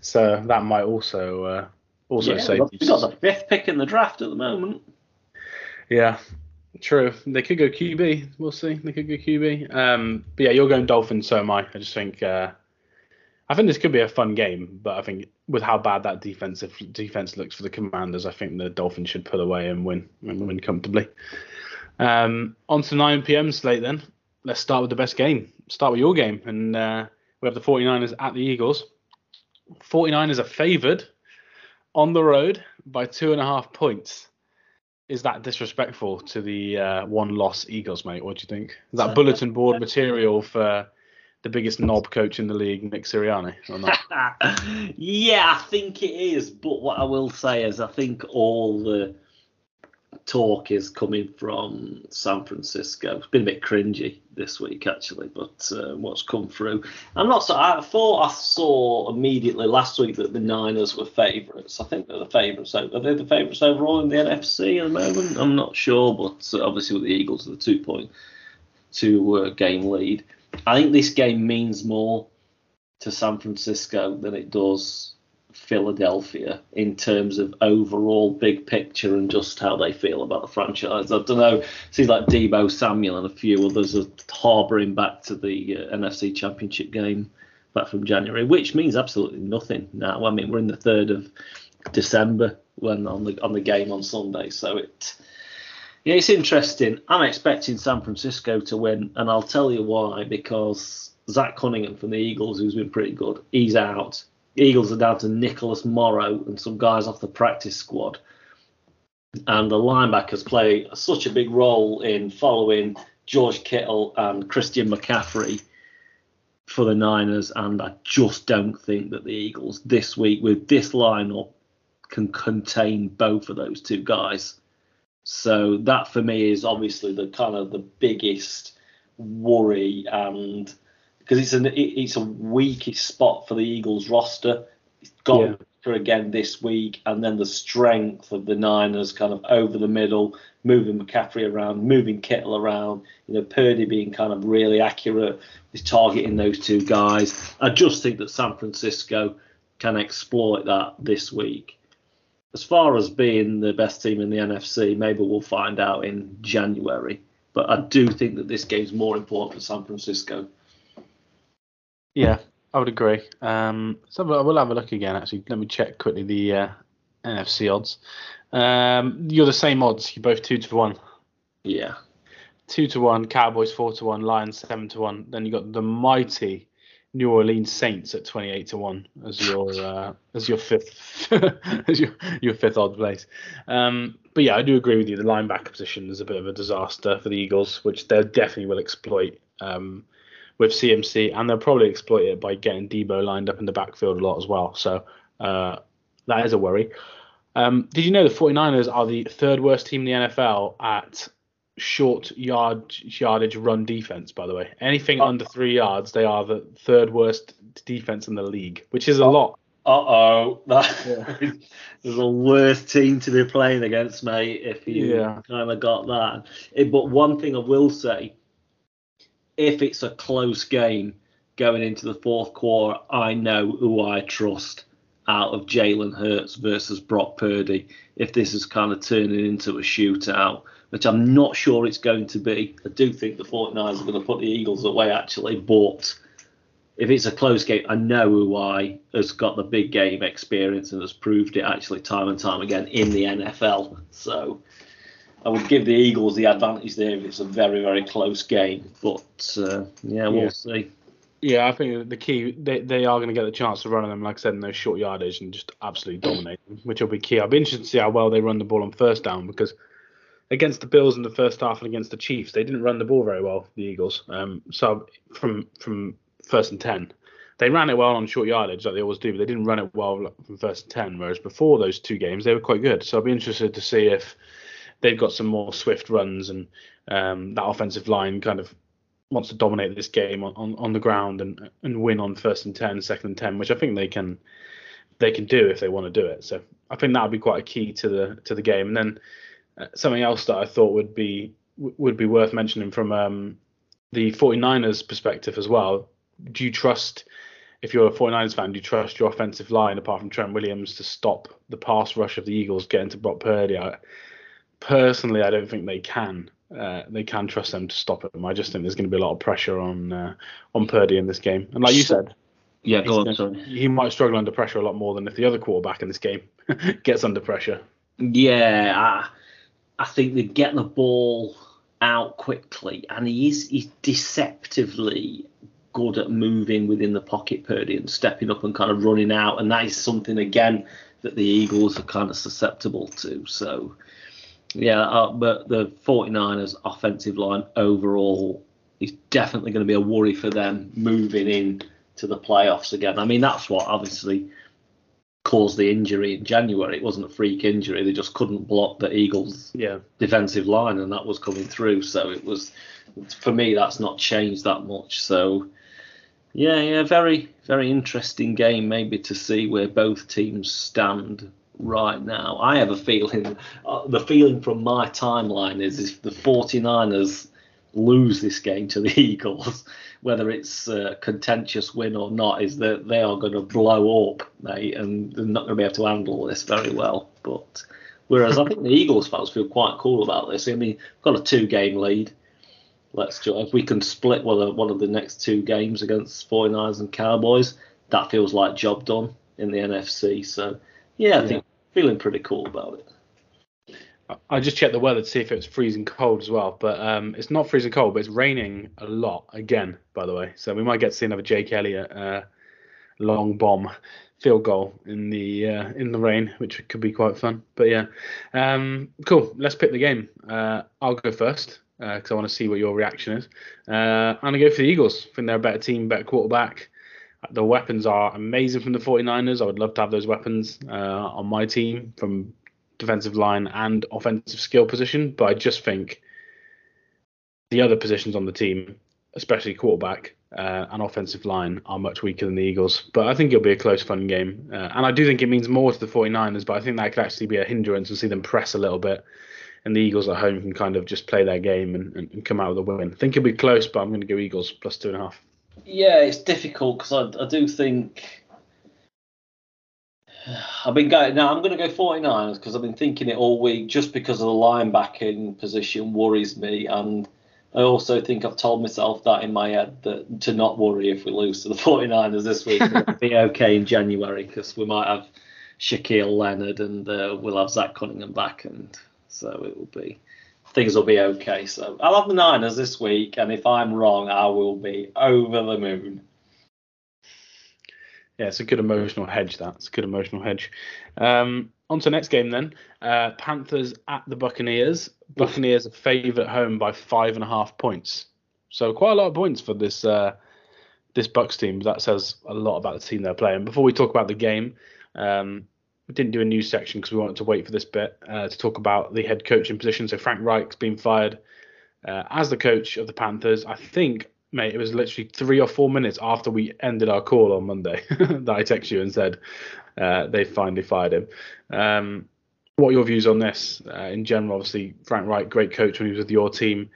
so that might also uh, also yeah, save. We've got the fifth pick in the draft at the moment. Yeah, true. They could go QB. We'll see. They could go QB. Um, but yeah, you're going Dolphins. So am I. I just think. Uh, I think this could be a fun game, but I think with how bad that defensive defense looks for the Commanders, I think the Dolphins should pull away and win and win comfortably. Um, on to 9 p.m. slate then. Let's start with the best game. Start with your game, and uh, we have the 49ers at the Eagles. 49ers are favoured on the road by two and a half points. Is that disrespectful to the uh, one loss Eagles, mate? What do you think? Is that bulletin board material for the biggest knob coach in the league, Nick Sirianni, or not? yeah, I think it is. But what I will say is, I think all the talk is coming from San Francisco. It's been a bit cringy this week actually, but uh, what's come through. I'm not so. I thought I saw immediately last week that the Niners were favourites. I think they're the favourites. Are they the favourites overall in the NFC at the moment? I'm not sure, but uh, obviously with the Eagles, the two point two uh, game lead. I think this game means more to San Francisco than it does Philadelphia in terms of overall big picture and just how they feel about the franchise. I don't know. Seems like Deebo Samuel and a few others are harbouring back to the uh, NFC Championship game back from January, which means absolutely nothing now. I mean, we're in the third of December when on the on the game on Sunday, so it. Yeah, it's interesting. I'm expecting San Francisco to win, and I'll tell you why. Because Zach Cunningham from the Eagles, who's been pretty good, he's out. Eagles are down to Nicholas Morrow and some guys off the practice squad. And the linebackers play such a big role in following George Kittle and Christian McCaffrey for the Niners. And I just don't think that the Eagles this week, with this lineup, can contain both of those two guys. So that for me is obviously the kind of the biggest worry and because it's an it's a weakest spot for the Eagles roster. It's got yeah. again this week, and then the strength of the Niners kind of over the middle, moving McCaffrey around, moving Kittle around. You know, Purdy being kind of really accurate is targeting those two guys. I just think that San Francisco can exploit that this week. As far as being the best team in the NFC, maybe we'll find out in January. But I do think that this game's more important for San Francisco. Yeah, I would agree. Um, so we'll have a look again. Actually, let me check quickly the uh, NFC odds. Um, you're the same odds. You're both two to one. Yeah. Two to one. Cowboys four to one. Lions seven to one. Then you got the mighty New Orleans Saints at twenty eight to one as your uh, as your fifth as your your fifth odd place. Um, but yeah, I do agree with you. The linebacker position is a bit of a disaster for the Eagles, which they definitely will exploit. Um, with CMC, and they'll probably exploit it by getting Deebo lined up in the backfield a lot as well. So uh, that is a worry. Um, did you know the 49ers are the third worst team in the NFL at short yard yardage run defense? By the way, anything oh. under three yards, they are the third worst defense in the league, which is a oh. lot. Uh oh, that yeah. is the worst team to be playing against, mate. If you yeah. kind of got that. It, but one thing I will say if it's a close game going into the fourth quarter, I know who I trust out of Jalen Hurts versus Brock Purdy. If this is kind of turning into a shootout, which I'm not sure it's going to be, I do think the 49ers are going to put the Eagles away actually, but if it's a close game, I know who I has got the big game experience and has proved it actually time and time again in the NFL. So I would give the Eagles the advantage there if it's a very, very close game. But uh, yeah, we'll yeah. see. Yeah, I think the key they, they are going to get the chance to run on them, like I said, in those short yardage and just absolutely dominate them, which will be key. I'll be interested to see how well they run the ball on first down because against the Bills in the first half and against the Chiefs, they didn't run the ball very well, the Eagles. Um, so from from first and ten, they ran it well on short yardage like they always do, but they didn't run it well from first and ten. Whereas before those two games, they were quite good. So I'll be interested to see if they've got some more swift runs and um, that offensive line kind of wants to dominate this game on, on, on the ground and and win on first and 10, second and 10, which I think they can they can do if they want to do it. So I think that would be quite a key to the to the game. And then uh, something else that I thought would be would be worth mentioning from um, the 49ers perspective as well. Do you trust if you're a 49ers fan, do you trust your offensive line apart from Trent Williams to stop the pass rush of the Eagles getting to Brock Purdy? I, personally, I don't think they can. Uh, they can trust them to stop him. I just think there's going to be a lot of pressure on uh, on Purdy in this game. And like you said, yeah, go on. Sorry. He might struggle under pressure a lot more than if the other quarterback in this game gets under pressure. Yeah, I, I think they get the ball out quickly, and he is he's deceptively good at moving within the pocket, Purdy, and stepping up and kind of running out. And that is something again that the Eagles are kind of susceptible to. So yeah, uh, but the 49ers offensive line overall is definitely going to be a worry for them moving in to the playoffs again. I mean, that's what obviously caused the injury in January. It wasn't a freak injury; they just couldn't block the Eagles' yeah. defensive line, and that was coming through. So it was, for me, that's not changed that much. So. Yeah, yeah, very, very interesting game. Maybe to see where both teams stand right now. I have a feeling, uh, the feeling from my timeline is if the 49ers lose this game to the Eagles, whether it's a contentious win or not, is that they are going to blow up, mate, and they're not going to be able to handle this very well. But whereas I think the Eagles fans feel quite cool about this. I mean, we've got a two-game lead. Let's just, if we can split one of, one of the next two games against 49ers and Cowboys, that feels like job done in the NFC. So yeah, I yeah. think feeling pretty cool about it. I just checked the weather to see if it was freezing cold as well, but um, it's not freezing cold, but it's raining a lot again, by the way. So we might get to see another Jake Elliott uh, long bomb field goal in the uh, in the rain, which could be quite fun. But yeah, um, cool. Let's pick the game. Uh, I'll go first because uh, I want to see what your reaction is. Uh, I'm gonna go for the Eagles. I think they're a better team, better quarterback. The weapons are amazing from the 49ers. I would love to have those weapons uh, on my team from defensive line and offensive skill position, but I just think the other positions on the team, especially quarterback uh, and offensive line, are much weaker than the Eagles. But I think it'll be a close, fun game. Uh, and I do think it means more to the 49ers, but I think that could actually be a hindrance and see them press a little bit. And the Eagles at home can kind of just play their game and, and, come out with a win. I think it'll be close, but I'm going to go Eagles plus two and a half. Yeah, it's difficult because I, I do think I've been going now. I'm going to go 49ers because I've been thinking it all week. Just because of the linebacking position worries me, and I also think I've told myself that in my head that to not worry if we lose to the 49ers this week. Be okay in January because we might have Shaquille Leonard and uh, we'll have Zach Cunningham back, and so it will be things will be okay. So I'll have the Niners this week, and if I'm wrong, I will be over the moon yeah, it's a good emotional hedge. That's a good emotional hedge. Um, on to next game then. Uh, Panthers at the Buccaneers. Buccaneers are favourite home by five and a half points. So quite a lot of points for this uh, this Bucks team. That says a lot about the team they're playing. Before we talk about the game, um, we didn't do a news section because we wanted to wait for this bit uh, to talk about the head coaching position. So Frank Reich's been fired uh, as the coach of the Panthers. I think mate, it was literally three or four minutes after we ended our call on Monday that I texted you and said uh, they finally fired him. Um, what are your views on this uh, in general? Obviously, Frank Reich, great coach when he was with your team.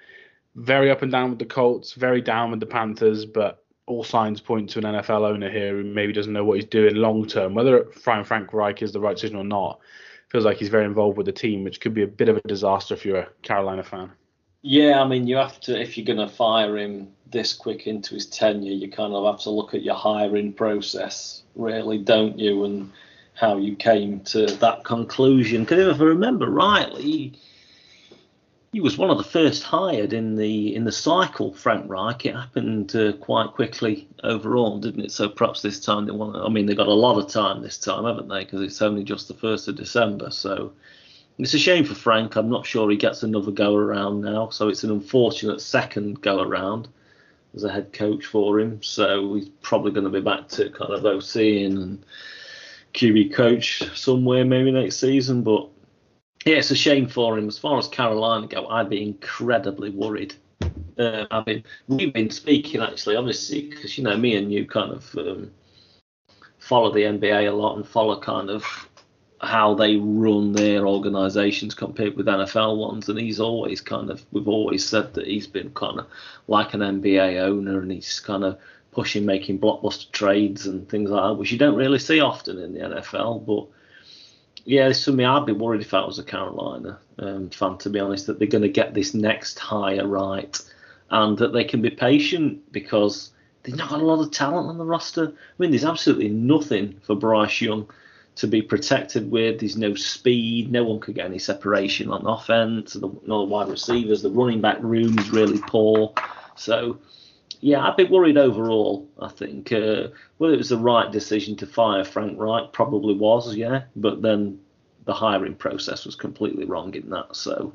Very up and down with the Colts, very down with the Panthers, but all signs point to an NFL owner here who maybe doesn't know what he's doing long term. Whether Frank Frank Reich is the right decision or not, feels like he's very involved with the team, which could be a bit of a disaster if you're a Carolina fan. Yeah, I mean, you have to if you're going to fire him this quick into his tenure, you kind of have to look at your hiring process, really, don't you, and how you came to that conclusion. Because if I remember rightly, he, was one of the first hired in the in the cycle. Frank Reich. It happened uh, quite quickly overall, didn't it? So perhaps this time they want. I mean, they got a lot of time this time, haven't they? Because it's only just the first of December, so it's a shame for Frank. I'm not sure he gets another go around now. So it's an unfortunate second go around as a head coach for him. So he's probably going to be back to kind of OCing and QB coach somewhere maybe next season. But yeah, it's a shame for him. As far as Carolina go, I'd be incredibly worried. Uh, I mean, we've been speaking actually, obviously, because you know me and you kind of um, follow the NBA a lot and follow kind of how they run their organisations compared with NFL ones. And he's always kind of, we've always said that he's been kind of like an NBA owner and he's kind of pushing, making blockbuster trades and things like that, which you don't really see often in the NFL. But yeah, for me, I'd be worried if I was a Carolina um, fan, to be honest, that they're going to get this next hire right and that they can be patient because they've not got a lot of talent on the roster. I mean, there's absolutely nothing for Bryce Young to be protected with. There's no speed. No one could get any separation on offense. The, no wide receivers. The running back room is really poor. So, yeah, I'd be worried overall. I think uh, whether it was the right decision to fire Frank Reich probably was, yeah. But then the hiring process was completely wrong in that. So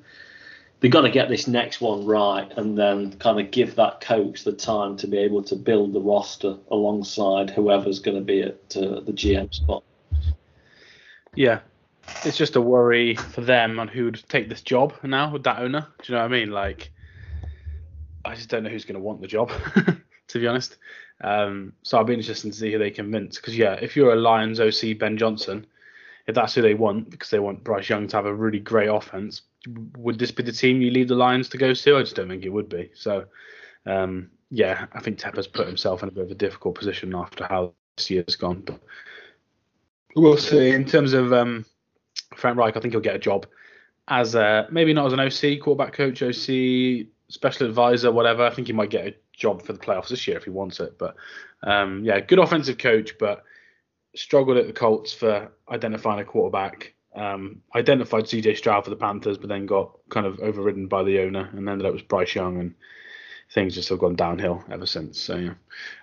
they've got to get this next one right and then kind of give that coach the time to be able to build the roster alongside whoever's going to be at uh, the GM spot. Yeah, it's just a worry for them on who would take this job now with that owner. Do you know what I mean? Like, I just don't know who's going to want the job, to be honest. Um, so I'll be interested to see who they convince. Because yeah, if you're a Lions OC Ben Johnson, if that's who they want, because they want Bryce Young to have a really great offense, would this be the team you leave the Lions to go to? I just don't think it would be. So, um, yeah, I think Tepper's put himself in a bit of a difficult position after how this year's gone. But we'll see. In terms of um, Frank Reich, I think he'll get a job as a, maybe not as an OC, quarterback coach, OC, special advisor, whatever. I think he might get a job for the playoffs this year if he wants it. But um, yeah, good offensive coach, but struggled at the Colts for identifying a quarterback. Um, identified CJ Stroud for the Panthers, but then got kind of overridden by the owner and ended up with Bryce Young, and things just have gone downhill ever since. So yeah.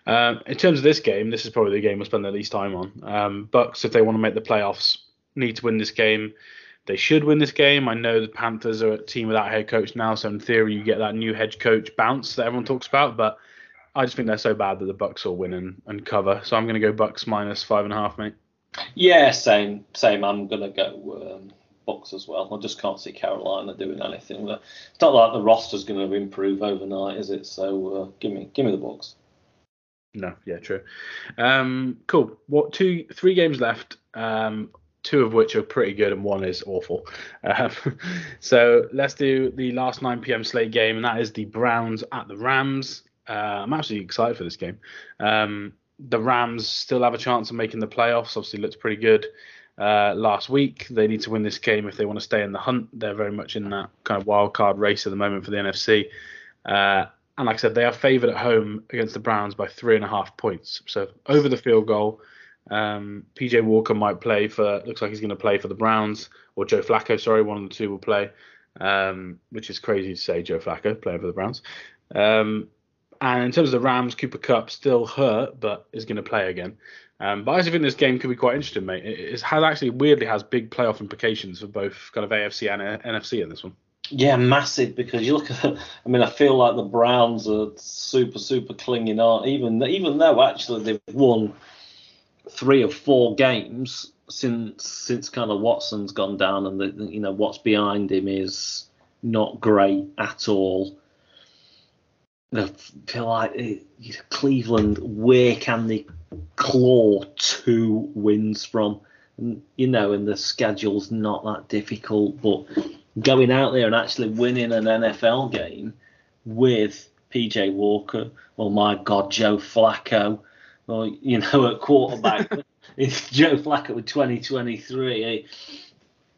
Um, in terms of this game, this is probably the game we'll spend the least time on. Um, Bucks, if they want to make the playoffs, need to win this game. They should win this game. I know the Panthers are a team without head coach now, so in theory you get that new head coach bounce that everyone talks about, but I just think they're so bad that the Bucks will win and, and cover. So I'm going to go Bucks minus five and a half, mate. Yeah, same, same. I'm going to go um, Bucks as well. I just can't see Carolina doing anything. It's not like the roster's going to improve overnight, is it? So uh, give me, give me the Bucks. No, yeah, true. Um, cool. What two, three games left. Um, two of which are pretty good and one is awful. Um, so let's do the last 9 p.m. slate game, and that is the Browns at the Rams. Uh, I'm absolutely excited for this game. Um, the Rams still have a chance of making the playoffs. Obviously, looked pretty good uh, last week. They need to win this game if they want to stay in the hunt. They're very much in that kind of wild card race at the moment for the NFC. Uh, and like I said, they are favoured at home against the Browns by three and a half points. So over the field goal. Um, PJ Walker might play for. Looks like he's going to play for the Browns or Joe Flacco. Sorry, one of the two will play. Um, which is crazy to say Joe Flacco playing for the Browns. Um, and in terms of the Rams, Cooper Kupp still hurt, but is going to play again. Um, but I actually think this game could be quite interesting, mate. It, has actually weirdly has big playoff implications for both kind of AFC and NFC in this one. Yeah, massive because you look at. I mean, I feel like the Browns are super, super clinging on. Even even though actually they've won three or four games since since kind of Watson's gone down, and the, you know what's behind him is not great at all. I feel like eh, Cleveland, where can they claw two wins from? And, you know, and the schedule's not that difficult, but going out there and actually winning an NFL game with PJ Walker, or my God, Joe Flacco, or you know, at quarterback, it's Joe Flacco with 2023. Eh?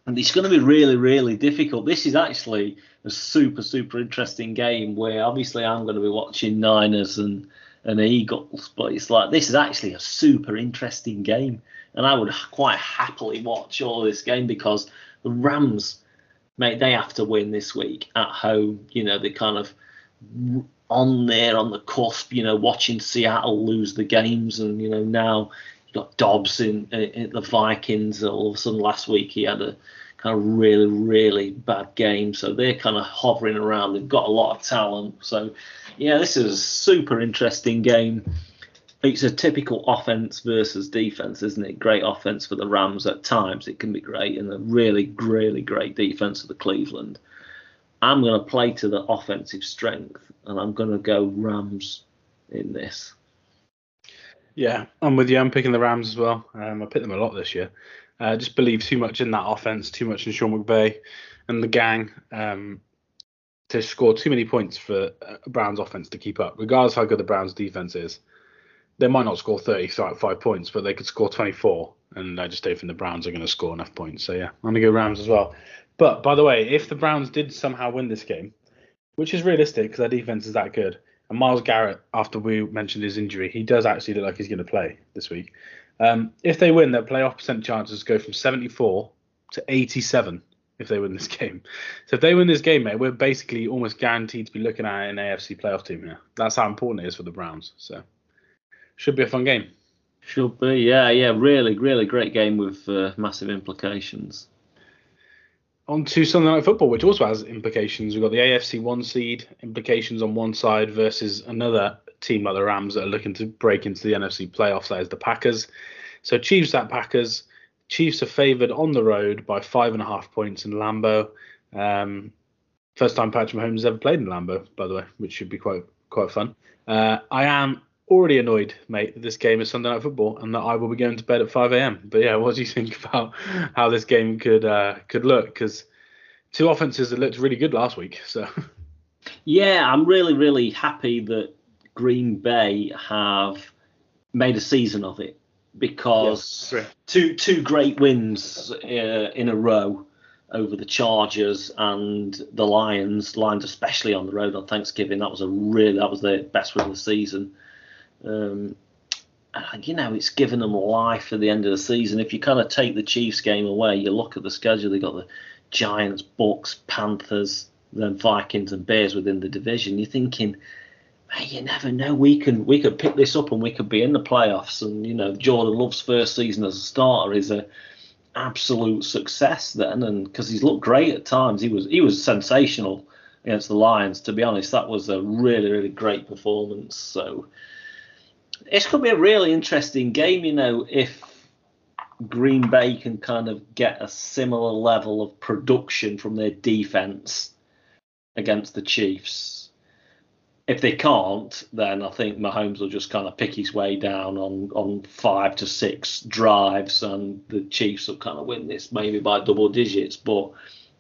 And it's going to be really, really difficult. This is actually a super, super interesting game where obviously I'm going to be watching Niners and, and Eagles, but it's like this is actually a super interesting game. And I would quite happily watch all this game because the Rams, mate, they have to win this week at home. You know, they kind of on there on the cusp, you know, watching Seattle lose the games, and you know now you got Dobbs in, in the Vikings. All of a sudden, last week he had a kind of really, really bad game. So they're kind of hovering around. They've got a lot of talent. So yeah, this is a super interesting game. It's a typical offense versus defense, isn't it? Great offense for the Rams at times. It can be great, and a really, really great defense for the Cleveland. I'm going to play to the offensive strength, and I'm going to go Rams in this. Yeah, I'm with you. I'm picking the Rams as well. Um, I picked them a lot this year. Uh, just believe too much in that offense, too much in Sean McVay and the gang um, to score too many points for a Browns offense to keep up. Regardless how good the Browns defense is, they might not score 35 points, but they could score 24. And I just don't think the Browns are going to score enough points. So yeah, I'm going to go Rams as well. But by the way, if the Browns did somehow win this game, which is realistic because their defense is that good, and Myles Garrett, after we mentioned his injury, he does actually look like he's going to play this week. Um, if they win, their playoff percent chances go from 74 to 87 if they win this game. So if they win this game, mate, we're basically almost guaranteed to be looking at an AFC playoff team here. That's how important it is for the Browns. So should be a fun game. Should be, yeah, yeah, really, really great game with uh, massive implications on to Sunday Night Football, which also has implications. We've got the AFC one seed implications on one side versus another team like the Rams that are looking to break into the NFC playoffs. That is the Packers. So Chiefs at Packers. Chiefs are favoured on the road by five and a half points in Lambeau. Um, first time Patrick Mahomes has ever played in Lambeau, by the way, which should be quite quite fun. Uh, I am already annoyed, mate, that this game is Sunday Night Football and that I will be going to bed at 5 a.m. But yeah, what do you think about how this game could uh, could look? Because two offenses that looked really good last week. So yeah, I'm really really happy that Green Bay have made a season of it because yes, two two great wins uh, in a row over the Chargers and the Lions. Lions, especially on the road on Thanksgiving, that was a really that was their best win of the season. Um, you know, it's given them life at the end of the season. If you kind of take the Chiefs game away, you look at the schedule. They got the Giants, Bucks, Panthers, then Vikings and Bears within the division. You're thinking, hey, you never know. We can we could pick this up and we could be in the playoffs. And you know, Jordan Love's first season as a starter is a absolute success then, and because he's looked great at times, he was he was sensational against the Lions. To be honest, that was a really really great performance. So it's going to be a really interesting game. You know, if Green Bay can kind of get a similar level of production from their defense against the Chiefs if they can't, then I think Mahomes will just kind of pick his way down on, on five to six drives, and the Chiefs will kind of win this maybe by double digits. But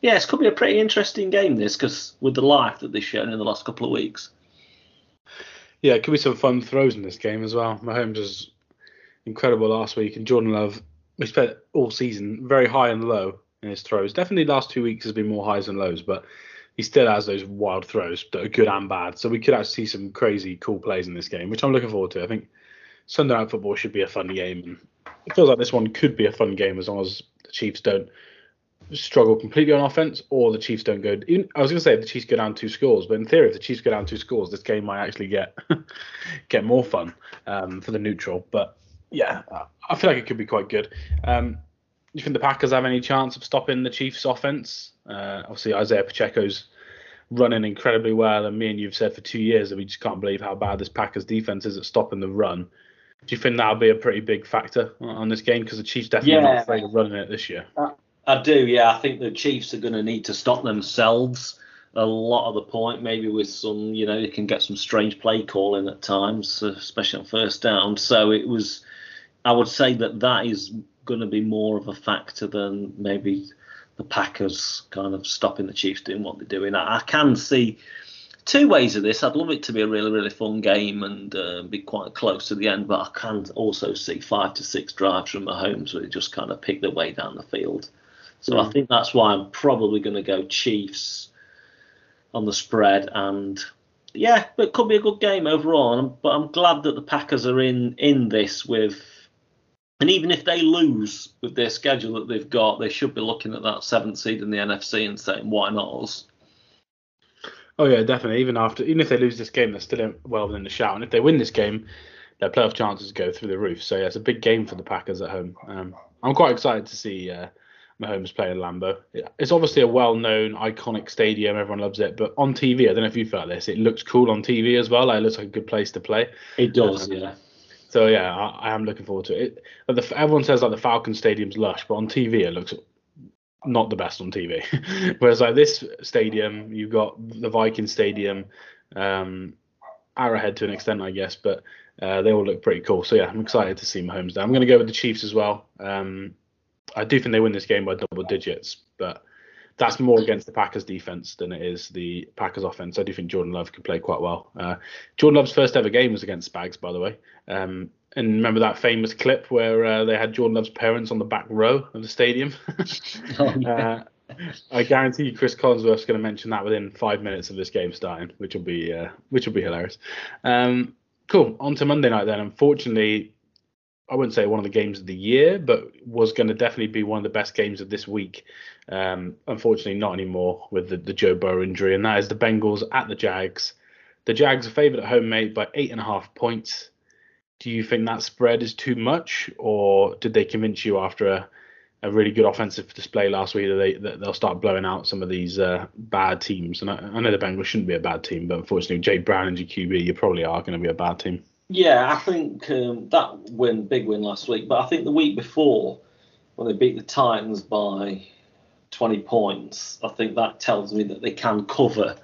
yeah, it's could be a pretty interesting game this because with the life that they've shown in the last couple of weeks. Yeah, it could be some fun throws in this game as well. Mahomes was incredible last week, and Jordan Love, we spent all season very high and low in his throws. Definitely, last two weeks has been more highs and lows, but he still has those wild throws that are good and bad. So we could actually see some crazy cool plays in this game, which I'm looking forward to. I think Sunday night football should be a fun game, and it feels like this one could be a fun game as long as the Chiefs don't struggle completely on offense or the Chiefs don't go. Even, I was going to say if the Chiefs go down two scores, but in theory, if the Chiefs go down two scores, this game might actually get get more fun um, for the neutral. But yeah, I feel like it could be quite good. Um, do you think the Packers have any chance of stopping the Chiefs' offense? Uh, obviously, Isaiah Pacheco's running incredibly well, and me and you've said for two years that we just can't believe how bad this Packers defense is at stopping the run. Do you think that'll be a pretty big factor on this game? Because the Chiefs definitely yeah. not afraid of running it this year. I do, yeah. I think the Chiefs are going to need to stop themselves a lot of the point, maybe with some, you know, they can get some strange play calling at times, especially on first down. So it was, I would say that that is going to be more of a factor than maybe the Packers kind of stopping the Chiefs doing what they're doing. I, I can see two ways of this. I'd love it to be a really, really fun game and uh, be quite close to the end, but I can also see five to six drives from Mahomes where they just kind of pick their way down the field. So. I think that's why I'm probably going to go Chiefs on the spread and yeah, but it could be a good game overall. But I'm glad that the Packers are in in this with and even if they lose with their schedule that they've got, they should be looking at that seventh seed in the NFC and saying, why not us? Oh yeah, definitely. Even after, even if they lose this game, they're still in well within the shout. And if they win this game, their playoff chances go through the roof. So yeah, it's a big game for the Packers at home. Um, I'm quite excited to see uh, Mahomes play in Lambeau. It's obviously a well-known, iconic stadium. Everyone loves it. But on TV, I don't know if you felt this. It looks cool on TV as well. Like, it looks like a good place to play. It does, um, yeah. So yeah, I, I, am looking forward to it. The, everyone says like the Falcon Stadium's lush, but on TV it looks not the best on TV. Whereas like this stadium, you've got the Viking Stadium, um, Arrowhead to an extent, I guess, but uh, they all look pretty cool. So yeah, I'm excited to see Mahomes there. I'm going to go with the Chiefs as well. Um, I do think they win this game by double digits, but that's more against the Packers defense than it is the Packers offense. I do think Jordan Love could play quite well. Uh, Jordan Love's first ever game was against Spags, by the way. Um, and remember that famous clip where uh, they had Jordan Love's parents on the back row of the stadium? oh, yeah. uh, I guarantee you, Cris Collinsworth's going to mention that within five minutes of this game starting, which will be uh, which will be hilarious. Um, cool. On to Monday night then. Unfortunately, I wouldn't say one of the games of the year, but was going to definitely be one of the best games of this week. Um, unfortunately, not anymore with the, the Joe Burrow injury, and that is the Bengals at the Jags. The Jags are favoured at home, mate, by eight and a half points. Do you think that spread is too much, or did they convince you after a, a really good offensive display last week that, they, that they'll start blowing out some of these uh, bad teams? And I, I, know the Bengals shouldn't be a bad team, but unfortunately, Jay Brown and GQB, you probably are going to be a bad team. Yeah, I think um, that win, big win last week. But I think the week before, when they beat the Titans by 20 points, I think that tells me that they can cover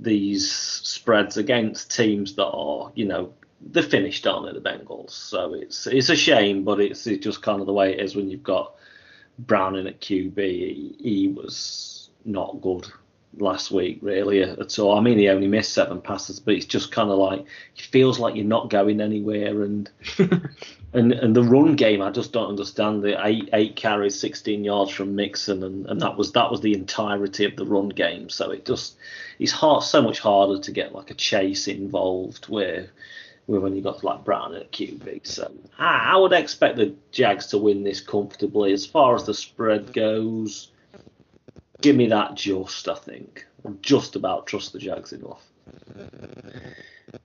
these spreads against teams that are, you know, they're finished, aren't they, the Bengals? So it's it's a shame, but it's, it's just kind of the way it is when you've got Browning at QB. He, he was not good last week, really, at all. I mean, he only missed seven passes, but it's just kind of like it feels like you're not going anywhere. And and and the run game, I just don't understand. The eight eight carries, 16 yards from Mixon, and, and that was that was the entirety of the run game. So it just it's hard, so much harder to get like a chase involved where. When you got like Brown at QB, so I, I would expect the Jags to win this comfortably. As far as the spread goes, give me that just, I think. I just about trust the Jags enough.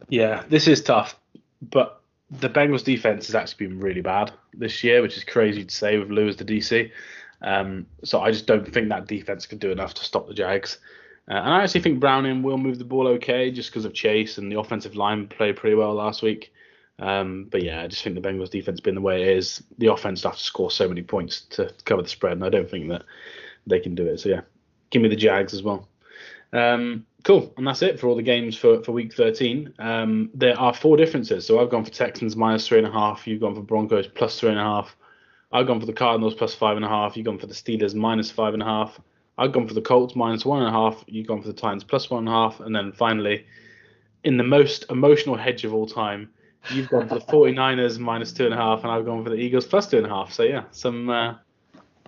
Yeah, this is tough, but the Bengals defense has actually been really bad this year, which is crazy to say with Lou as the DC. Um, so I just don't think that defense can do enough to stop the Jags. Uh, and I actually think Browning will move the ball okay just because of Chase and the offensive line played pretty well last week. Um, but yeah, I just think the Bengals defense being the way it is, the offense have to score so many points to cover the spread, and I don't think that they can do it. So yeah, give me the Jags as well. Um, cool, and that's it for all the games for, for week 13. Um, there are four differences. So I've gone for Texans minus three and a half. You've gone for Broncos plus three and a half. I've gone for the Cardinals plus five and a half. You've gone for the Steelers minus five and a half. I've gone for the Colts minus one and a half. You've gone for the Titans plus one and a half. And then finally, in the most emotional hedge of all time, you've gone for the 49ers minus two and a half, and I've gone for the Eagles plus two and a half. So yeah, some uh,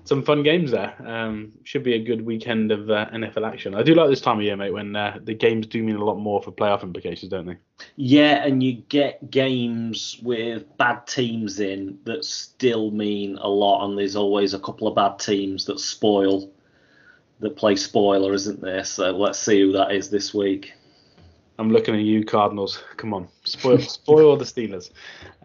some fun games there. Um, should be a good weekend of uh, NFL action. I do like this time of year, mate, when uh, the games do mean a lot more for playoff implications, don't they? Yeah, and you get games with bad teams in that still mean a lot, and there's always a couple of bad teams that spoil, that play spoiler, isn't there? So let's see who that is this week. I'm looking at you, Cardinals. Come on, spoil, spoil the Steelers.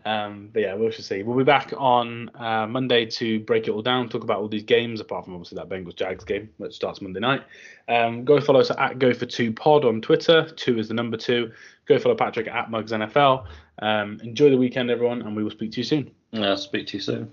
Um, but yeah, we shall see. We'll be back on uh, Monday to break it all down, talk about all these games, apart from obviously that Bengals Jags game, which starts Monday night. Um, go follow us at Go for Two Pod on Twitter. Two is the number two. Go follow Patrick at Mugs NFL. Um, enjoy the weekend, everyone, and we will speak to you soon. Yeah, speak to you soon.